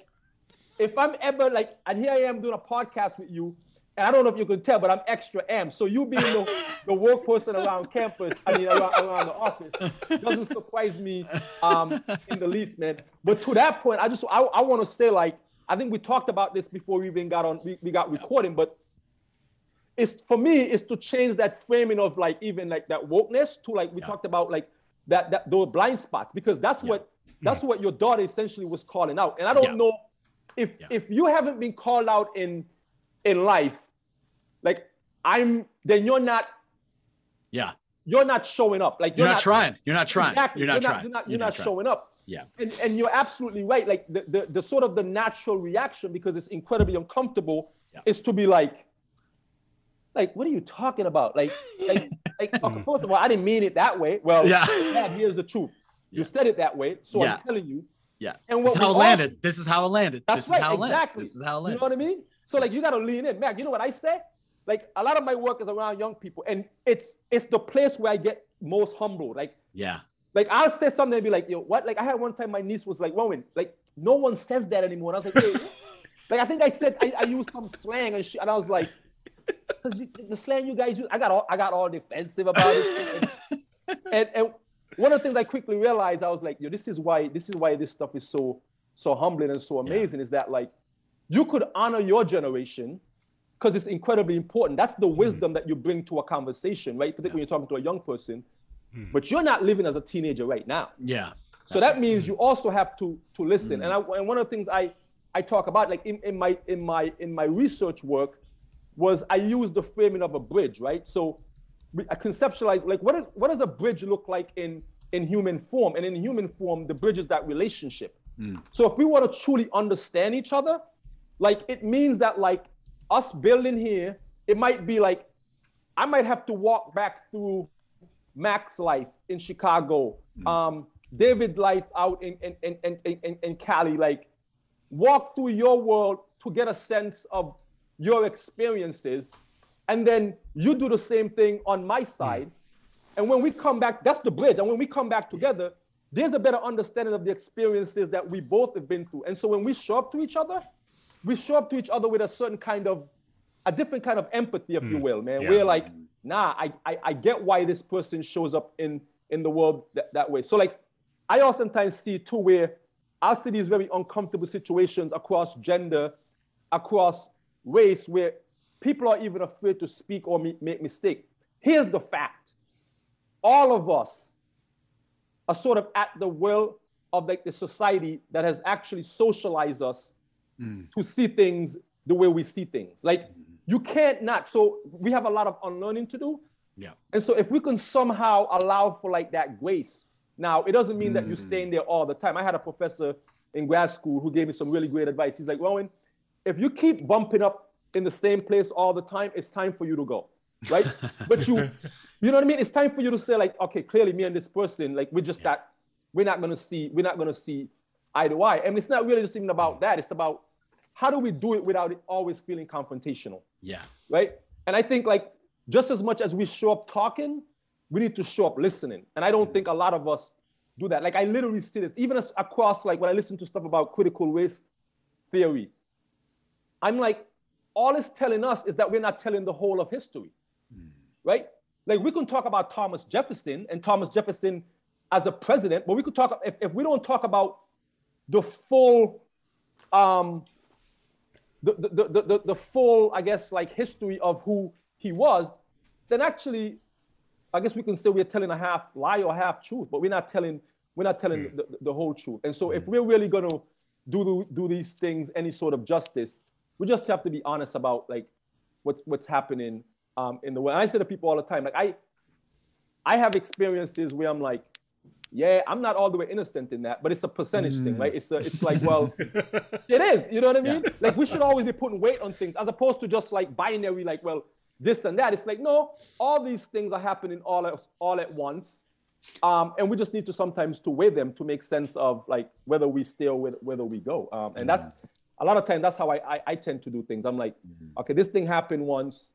if I'm ever like, and here I am doing a podcast with you, and I don't know if you can tell, but I'm extra amped. So you being the, [LAUGHS] the work person around campus, I mean around, around the office, doesn't surprise me um, in the least, man. But to that point, I just I, I want to say like I think we talked about this before we even got on we, we got recording, but it's for me is to change that framing of like even like that wokeness to like we yeah. talked about like that that those blind spots because that's yeah. what that's what your daughter essentially was calling out. And I don't yeah. know if if you haven't been called out in in life, like I'm then you're not yeah you're not showing up. Like you're, you're not, not, trying. You're not trying. Exactly. You're not, you're trying. You're not, you're, you're not, not showing up. Yeah. And, and you're absolutely right. Like the, the, the sort of the natural reaction, because it's incredibly uncomfortable, yeah. is to be like, like, what are you talking about? Like, [LAUGHS] like, like hmm. first of all, I didn't mean it that way. Well, yeah. [LAUGHS] Dad, here's the truth. You yeah. said it that way. So yeah. I'm telling you. Yeah. And this is how it landed. This is how it landed. That's this right. Is how exactly. Landed. This is how it landed. You know what I mean? So like you gotta lean in. Mac, you know what I say? Like a lot of my work is around young people, and it's it's the place where I get most humble. Like, yeah. Like I'll say something and be like, yo, what? Like I had one time my niece was like, Rowan, like no one says that anymore. And I was like, hey, [LAUGHS] like I think I said I, I used some slang and shit, and I was like, because the slang you guys use, I got all I got all defensive about it. [LAUGHS] and, and one of the things I quickly realized, I was like, yo, this is why this is why this stuff is so so humbling and so amazing. Yeah. Is that like you could honor your generation because it's incredibly important. That's the hmm. wisdom mm. that you bring to a conversation, right? Particularly yeah. when you're talking to a young person. Mm. But you're not living as a teenager right now. Yeah. So that right. means mm. you also have to to listen. And, I, and one of the things I I talk about, like in, in my in my in my research work, was I use the framing of a bridge, right? So conceptualize like what is what does a bridge look like in in human form? And in human form, the bridge is that relationship. Mm. So if we want to truly understand each other, like it means that like us building here, it might be like I might have to walk back through Mac's life in Chicago, mm. um, David life out in in, in, in, in, in Cali, like walk through your world to get a sense of your experiences. And then you do the same thing on my side. Mm. And when we come back, that's the bridge. And when we come back together, there's a better understanding of the experiences that we both have been through. And so when we show up to each other, we show up to each other with a certain kind of a different kind of empathy, if mm. you will, man. Yeah. We're like, nah, I, I I get why this person shows up in in the world that, that way. So like I oftentimes see too where I'll see these very uncomfortable situations across gender, across race, where people are even afraid to speak or make mistake. Here's the fact. All of us are sort of at the will of like the society that has actually socialized us mm. to see things the way we see things. Like you can't not. So we have a lot of unlearning to do. Yeah. And so if we can somehow allow for like that grace, now it doesn't mean mm. that you're staying there all the time. I had a professor in grad school who gave me some really great advice. He's like, Rowan, if you keep bumping up in the same place all the time, it's time for you to go. Right. [LAUGHS] but you, you know what I mean? It's time for you to say, like, okay, clearly me and this person, like, we're just yeah. that, we're not gonna see, we're not gonna see eye to eye. And it's not really just even about that. It's about how do we do it without it always feeling confrontational? Yeah. Right. And I think like just as much as we show up talking, we need to show up listening. And I don't mm-hmm. think a lot of us do that. Like I literally see this, even as across like when I listen to stuff about critical race theory, I'm like, all it's telling us is that we're not telling the whole of history. Mm. Right? Like we can talk about Thomas Jefferson and Thomas Jefferson as a president, but we could talk if, if we don't talk about the full um, the, the, the, the, the full, I guess, like history of who he was, then actually, I guess we can say we're telling a half lie or half truth, but we're not telling we're not telling mm. the, the, whole truth. And so, mm. if we're really going to do do these things any sort of justice, we just have to be honest about like what's what's happening um, in the world. And I say to people all the time, like I I have experiences where I'm like, yeah, I'm not all the way innocent in that, but it's a percentage mm. thing, right? It's a, it's like, well, [LAUGHS] it is. You know what I mean? Yeah. Like we should always be putting weight on things as opposed to just like binary, like, well, this and that. It's like, no, all these things are happening all at, all at once. Um, and we just need to sometimes to weigh them to make sense of like whether we stay or whether we go. Um, and mm. that's a lot of times that's how I, I, I tend to do things. I'm like, mm-hmm. okay, this thing happened once,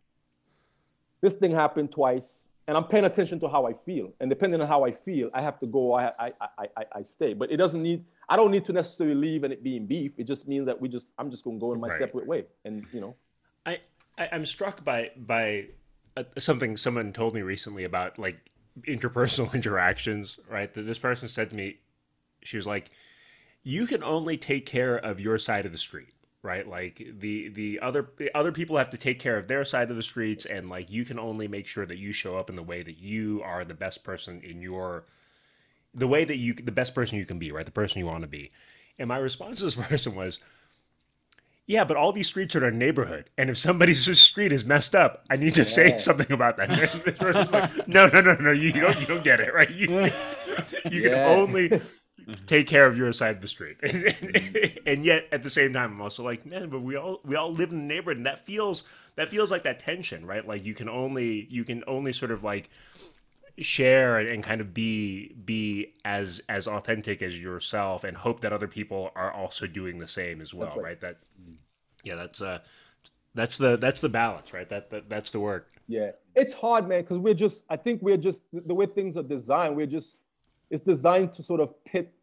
this thing happened twice and I'm paying attention to how I feel. And depending on how I feel, I have to go, I, I, I, I, I stay. But it doesn't need, I don't need to necessarily leave and it being beef. It just means that we just, I'm just going to go in my right. separate way. And, you know. I, I, am struck by by uh, something someone told me recently about like interpersonal [LAUGHS] interactions. Right, that this person said to me, she was like, "You can only take care of your side of the street." right like the the other the other people have to take care of their side of the streets and like you can only make sure that you show up in the way that you are the best person in your the way that you the best person you can be right the person you want to be and my response to this [LAUGHS] person was yeah, but all these streets are in a neighborhood, and if somebody's [LAUGHS] street is messed up, I need to yeah. say something about that. [LAUGHS] like, no, no, no, no, you, you, don't, you don't get it, right? You, you can yeah. only take care of your side of the street, [LAUGHS] and yet at the same time, I'm also like, man, but we all we all live in a neighborhood, and that feels that feels like that tension, right? Like you can only you can only sort of like share and kind of be be as as authentic as yourself and hope that other people are also doing the same as well right. right. that yeah that's uh that's the that's the balance right that, that that's the work yeah it's hard man because we're just i think we're just the way things are designed we're just it's designed to sort of pit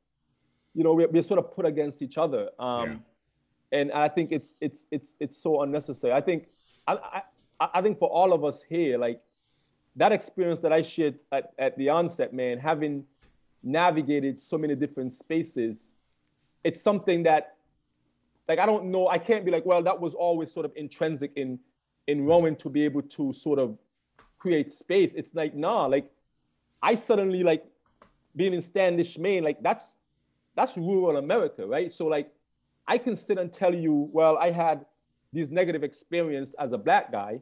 you know we're, we're sort of put against each other um yeah. and i think it's it's it's it's so unnecessary i think I, I i think for all of us here like that experience that I shared at, at the onset, man, having navigated so many different spaces, it's something that, like, I don't know, I can't be like, well, that was always sort of intrinsic in in Rowan to be able to sort of create space. It's like, nah, like, I suddenly like being in Standish, Maine, like that's that's rural America, right? So like, I can sit and tell you, well, I had these negative experience as a black guy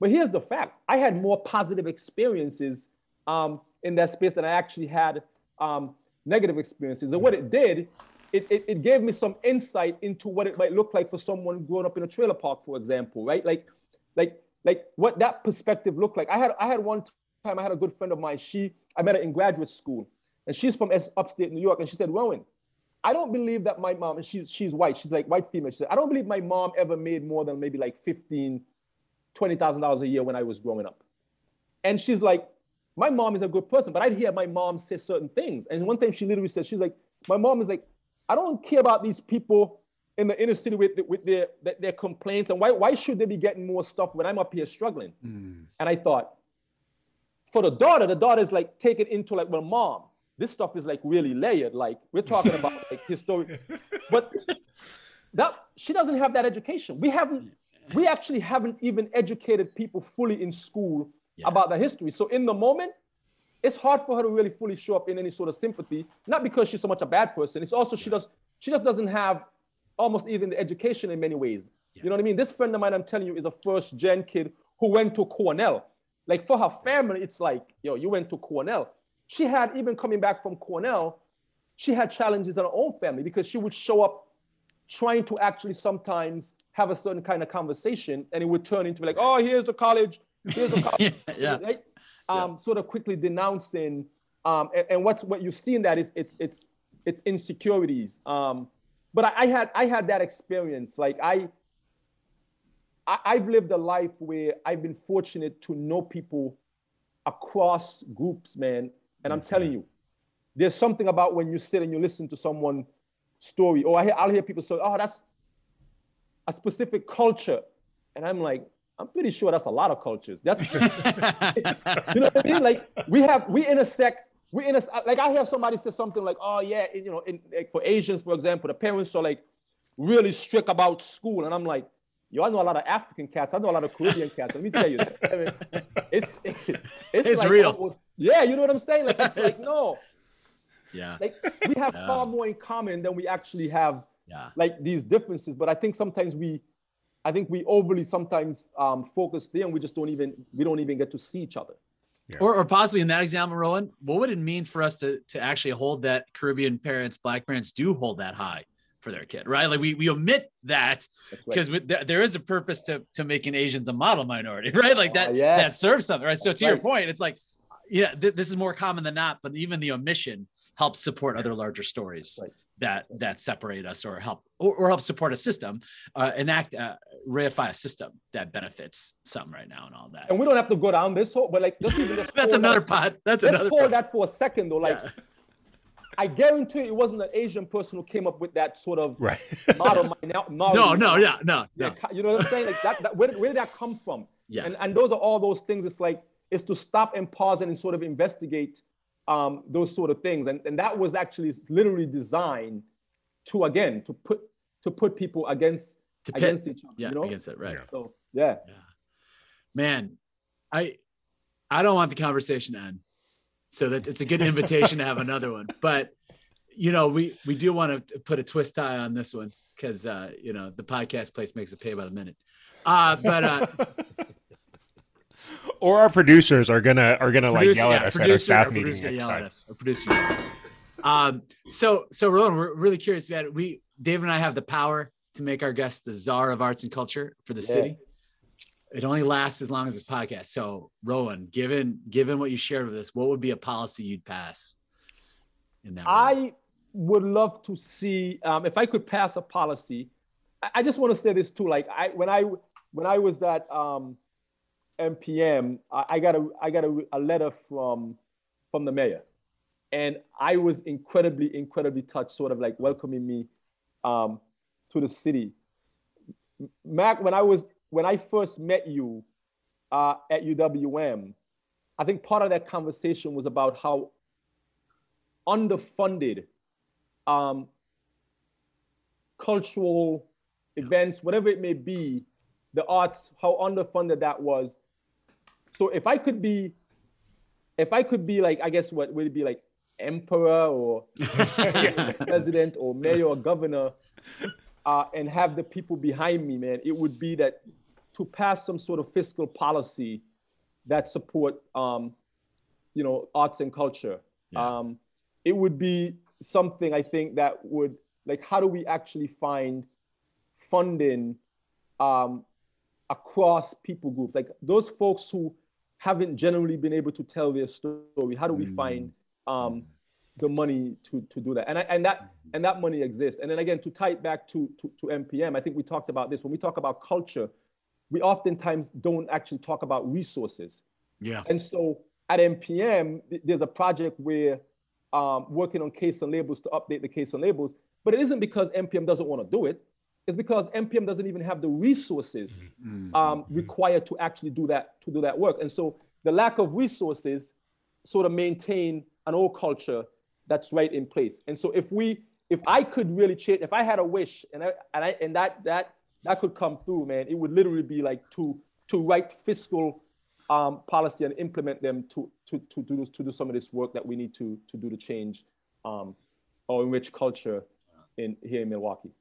but here's the fact I had more positive experiences um, in that space than I actually had um, negative experiences. And what it did, it, it, it, gave me some insight into what it might look like for someone growing up in a trailer park, for example, right? Like, like, like what that perspective looked like. I had, I had one time, I had a good friend of mine. She, I met her in graduate school, and she's from upstate New York. And she said, Rowan, I don't believe that my mom, and she's she's white, she's like white female. She said, I don't believe my mom ever made more than maybe like 15, $20,000 a year when I was growing up. And she's like, my mom is a good person, but I'd hear my mom say certain things. And one time she literally said, she's like, my mom is like, I don't care about these people in the inner city with, with their, their complaints. And why, why should they be getting more stuff when I'm up here struggling? Mm. And I thought, for the daughter, the daughter is like take it into like, well, mom, this stuff is like really layered. Like we're talking about [LAUGHS] like history, but that she doesn't have that education. We haven't we actually haven't even educated people fully in school yeah. about the history. So in the moment, it's hard for her to really fully show up in any sort of sympathy. Not because she's so much a bad person. It's also she does she just doesn't have almost even the education in many ways. Yeah. You know what I mean? This friend of mine, I'm telling you, is a first gen kid who went to Cornell. Like for her family, it's like, yo, you went to Cornell. She had even coming back from Cornell, she had challenges in her own family because she would show up trying to actually sometimes have a certain kind of conversation and it would turn into like, oh, here's the college, here's the college, [LAUGHS] yeah. right? Um, yeah. Sort of quickly denouncing. Um, and, and, what's what you see in that is it's it's it's insecurities. Um, but I, I had I had that experience. Like I, I I've lived a life where I've been fortunate to know people across groups, man. And I'm telling you, there's something about when you sit and you listen to someone story, or I hear, I'll hear people say, "Oh, that's a specific culture. And I'm like, I'm pretty sure that's a lot of cultures. That's [LAUGHS] [LAUGHS] you know what I mean? Like we have we intersect, we intersect uh, like I hear somebody say something like, oh yeah, you know, in, like for Asians, for example, the parents are like really strict about school. And I'm like, yo, I know a lot of African cats. I know a lot of Caribbean cats. Let me tell you, I mean, it's [LAUGHS] it's, it's, it's like real. Almost, yeah, you know what I'm saying? Like it's like no. [LAUGHS] Yeah. Like we have yeah. far more in common than we actually have yeah. like these differences. But I think sometimes we, I think we overly sometimes um, focus there, and we just don't even we don't even get to see each other. Yeah. Or, or possibly in that example, Rowan, what would it mean for us to to actually hold that Caribbean parents, Black parents do hold that high for their kid, right? Like we we omit that because right. there, there is a purpose to to making Asians a model minority, [LAUGHS] right? Like that uh, yes. that serves something, right? So to right. your point, it's like, yeah, th- this is more common than not, but even the omission helps support other larger stories. Right that that separate us or help or, or help support a system, uh, enact uh, reify a system that benefits some right now and all that. And we don't have to go down this whole, but like just even [LAUGHS] that's another that, pod. That's let's another. Hold that for a second though. Like, yeah. I guarantee it wasn't an Asian person who came up with that sort of right. [LAUGHS] model. model no, no, yeah, no, no. You know what I'm saying? Like that, that where, where did that come from? Yeah. And and those are all those things. It's like it's to stop and pause and sort of investigate um, those sort of things. And, and that was actually literally designed to again to put to put people against against each other. Yeah, you know? against it, right. So yeah. yeah. Man, I I don't want the conversation to end. So that it's a good invitation to have another one. [LAUGHS] But you know, we we do want to put a twist tie on this one because uh, you know, the podcast place makes it pay by the minute. Uh, but uh [LAUGHS] or our producers are gonna are gonna producer, like yell at us producer, at a staff meeting next yell time. At us, producer. um, so so Rowan, we're really curious about it. We Dave and I have the power to make our guests the czar of arts and culture for the yeah. city. It only lasts as long as this podcast. So Rowan, given given what you shared with us, what would be a policy you'd pass in that? I would love to see um, if I could pass a policy. I, I just want to say this too. Like I when I when I was at um, MPM, I, I got a I got a, a letter from from the mayor, and I was incredibly incredibly touched, sort of like welcoming me um, to the city. Mac, when I was when I first met you uh, at UWM, I think part of that conversation was about how underfunded um, cultural events, whatever it may be, the arts, how underfunded that was so if I could be, if I could be like, I guess what would it be like emperor or [LAUGHS] president or mayor or governor, uh, and have the people behind me, man, it would be that to pass some sort of fiscal policy that support, um, you know, arts and culture. Yeah. Um, it would be something I think that would like, how do we actually find funding um, across people groups, like those folks who haven't generally been able to tell their story. How do we mm. find um, the money to, to do that? And, I, and that and that money exists. And then again, to tie it back to, to, to MPM, I think we talked about this. When we talk about culture, we oftentimes don't actually talk about resources. Yeah. And so at MPM, there's a project where um, working on case and labels to update the case and labels, but it isn't because MPM doesn't want to do it is because MPM doesn't even have the resources mm-hmm. um, required to actually do that to do that work. And so the lack of resources sort of maintain an old culture that's right in place. And so if we if I could really change, if I had a wish and I, and I and that that that could come through, man, it would literally be like to to write fiscal um, policy and implement them to to to do to do some of this work that we need to to do to change um, or enrich culture in here in Milwaukee.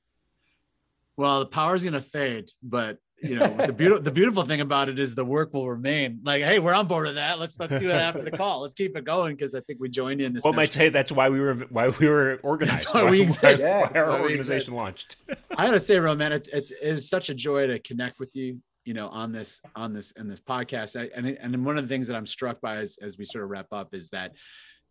Well, the power's gonna fade, but you know the beautiful the beautiful thing about it is the work will remain. Like, hey, we're on board with that. Let's let's do that after the call. Let's keep it going because I think we joined in this. Well, might say that's why we were why we were organized. That's why, why we exist. Why, yeah, why our why organization launched. I gotta say, Rowan, it's it's it was such a joy to connect with you. You know, on this on this in this podcast, I, and and one of the things that I'm struck by as as we sort of wrap up is that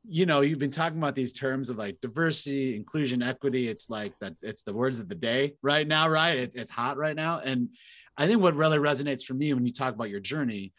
you know you've been talking about these terms of like diversity inclusion equity. It's like that it's the words of the day right now right? It, it's hot right now. And i think what really resonates for me when you talk about your journey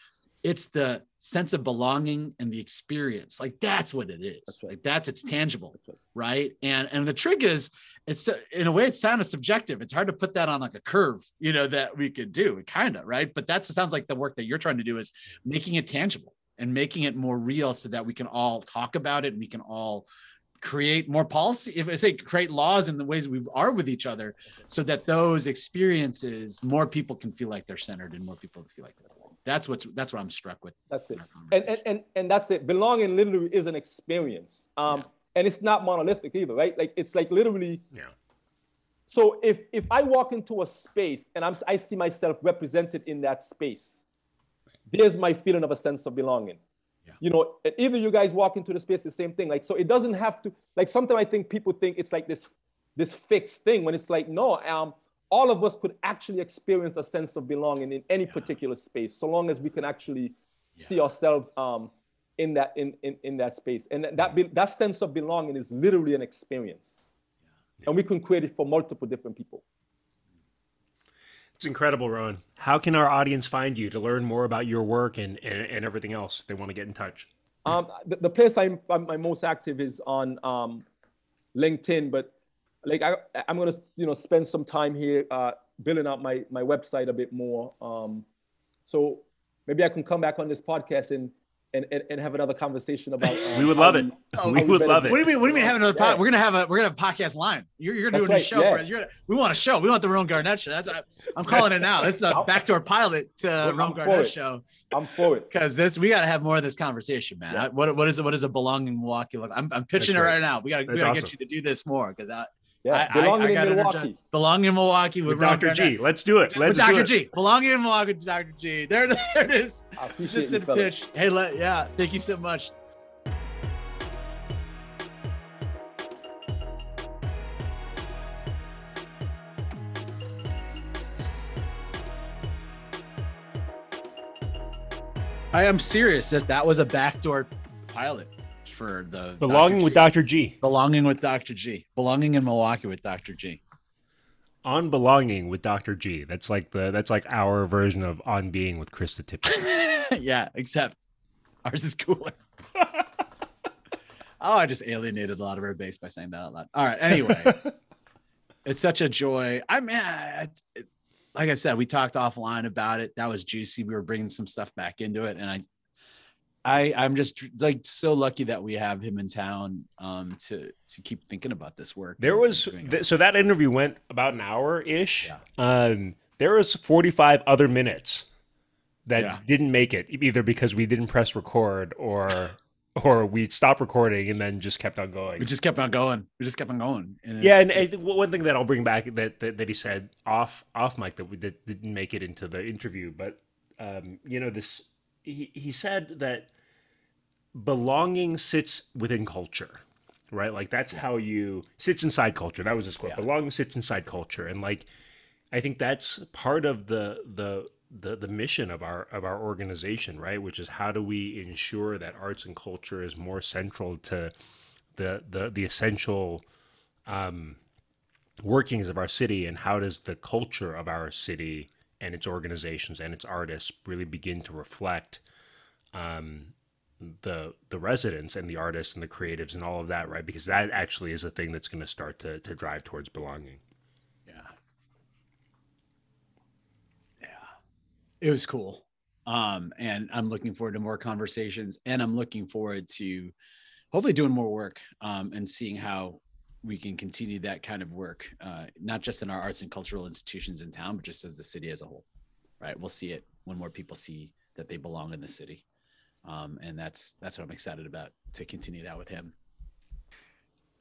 it's the sense of belonging and the experience. Like that's what it is. That's right. like that's it's tangible that's right. right. and and the trick is it's in a way it's kind of subjective. It's hard to put that on like a curve you know that we could do it, kind of right? But that sounds like the work that you're trying to do is making it tangible and making it more real so that we can all talk about it and we can all create more policy if i say create laws in the ways we are with each other so that those experiences more people can feel like they're centered and more people feel like they're that's what's that's what i'm struck with that's it. and, and and and that's it. Belonging literally is an experience. Um yeah. and it's not monolithic either right? Like it's like literally yeah. So if if i walk into a space and i'm i see myself represented in that space there's my feeling of a sense of belonging. Yeah. You know, either you guys walk into the space, the same thing. Like, so it doesn't have to, like, sometimes I think people think it's like this, this fixed thing when it's like, no, um, all of us could actually experience a sense of belonging in any yeah. particular space, so long as we can actually yeah. see ourselves um, in that in, in, in that space. And that be, that sense of belonging is literally an experience, and we can create it for multiple different people. It's incredible, Ron. How can our audience find you to learn more about your work and, and, and everything else if they want to get in touch? Um, the, the, place I'm, I'm, I'm, most active is on um, LinkedIn, but like I, I'm gonna you know spend some time here uh, building out my my website a bit more. Um, so maybe I can come back on this podcast and and, and, and have another conversation about. Uh, [LAUGHS] we would love it. Oh, we would love it. What do you mean? What do you mean have another podcast? Yeah. We're gonna have a we're gonna have a podcast line. You're, you're doing right, a show. Yeah. You're, we want a show. We want the Rowan Garnett show. That's what I, am calling it now. This is a backdoor pilot to well, Rowan Garnett show. I'm for it because this we got to have more of this conversation, man. Yeah. what what is it? What is a belonging Milwaukee look? I'm, I'm pitching That's it right. right now. We got we got to awesome. get you to do this more because I yeah, I, belonging I, I in Milwaukee. Belonging in Milwaukee with, with Dr. G. Let's do it. Let's with Dr. G. Belonging in Milwaukee with Dr. G. There, [LAUGHS] there it is. Just in pitch. Hey, let, yeah. Thank you so much. I am serious. That that was a backdoor pilot for the belonging Dr. with Dr. G. Belonging with Dr. G. Belonging in Milwaukee with Dr. G. On belonging with Dr. G. That's like the that's like our version of on being with Krista Tippett. [LAUGHS] yeah, except ours is cooler. [LAUGHS] oh, I just alienated a lot of our base by saying that out loud. All right. Anyway, [LAUGHS] it's such a joy. I mean, it, it, like I said, we talked offline about it. That was juicy. We were bringing some stuff back into it, and I I I'm just like so lucky that we have him in town um to to keep thinking about this work. There was th- so that interview went about an hour ish. Yeah. Um there was 45 other minutes that yeah. didn't make it either because we didn't press record or [LAUGHS] or we stopped recording and then just kept on going. We just kept on going. We just kept on going. And yeah, and, and, one thing that I'll bring back that, that, that he said off off mic that we that didn't make it into the interview, but um, you know this he, he said that belonging sits within culture right? Like that's how you sits inside culture. That was his quote yeah. belonging sits inside culture. And like i think that's part of the the the the mission of our of our organization right? Which is how do we ensure that arts and culture is more central to the the the essential um workings of our city and how does the culture of our city and its organizations and its artists really begin to reflect um, the the residents and the artists and the creatives and all of that, right? Because that actually is a thing that's going to start to to drive towards belonging. Yeah. Yeah. It was cool. Um, and I'm looking forward to more conversations and I'm looking forward to hopefully doing more work um, and seeing how we can continue that kind of work, uh, not just in our arts and cultural institutions in town, but just as the city as a whole. Right. We'll see it when more people see that they belong in the city um, and that's that's what I'm excited about to continue that with him.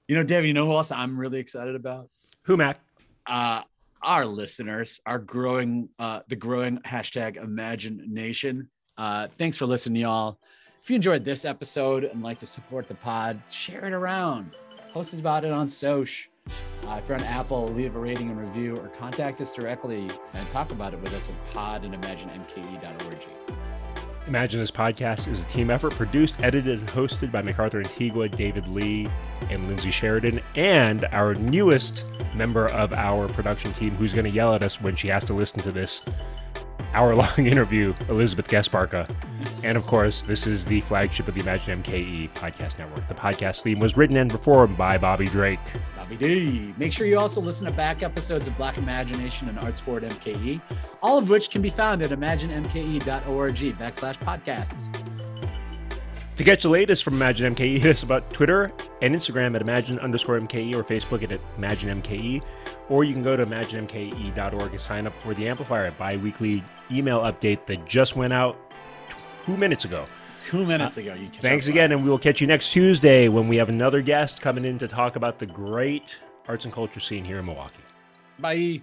You know, Dave, you know who else I'm really excited about? Who, Mac? Uh, our listeners, our growing, uh, the growing hashtag Imagine Nation. Uh, thanks for listening, y'all. If you enjoyed this episode and like to support the pod, share it around. Post about it on Soch. Uh, if you're on Apple, leave a rating and review or contact us directly and talk about it with us at pod and imaginemke.org. Imagine This Podcast is a team effort produced, edited, and hosted by MacArthur Antigua, David Lee, and Lindsay Sheridan, and our newest member of our production team who's going to yell at us when she has to listen to this hour long [LAUGHS] interview, Elizabeth Gasparka. And of course, this is the flagship of the Imagine MKE podcast network. The podcast theme was written and performed by Bobby Drake. Bobby D. Make sure you also listen to back episodes of Black Imagination and Arts Forward MKE, all of which can be found at imaginemke.org backslash podcasts. To catch the latest from Imagine MKE, hit us about Twitter and Instagram at Imagine underscore MKE or Facebook at Imagine MKE. Or you can go to ImagineMKE.org and sign up for the Amplifier, bi weekly email update that just went out two minutes ago. Two minutes uh, ago. You thanks again, and we will catch you next Tuesday when we have another guest coming in to talk about the great arts and culture scene here in Milwaukee. Bye.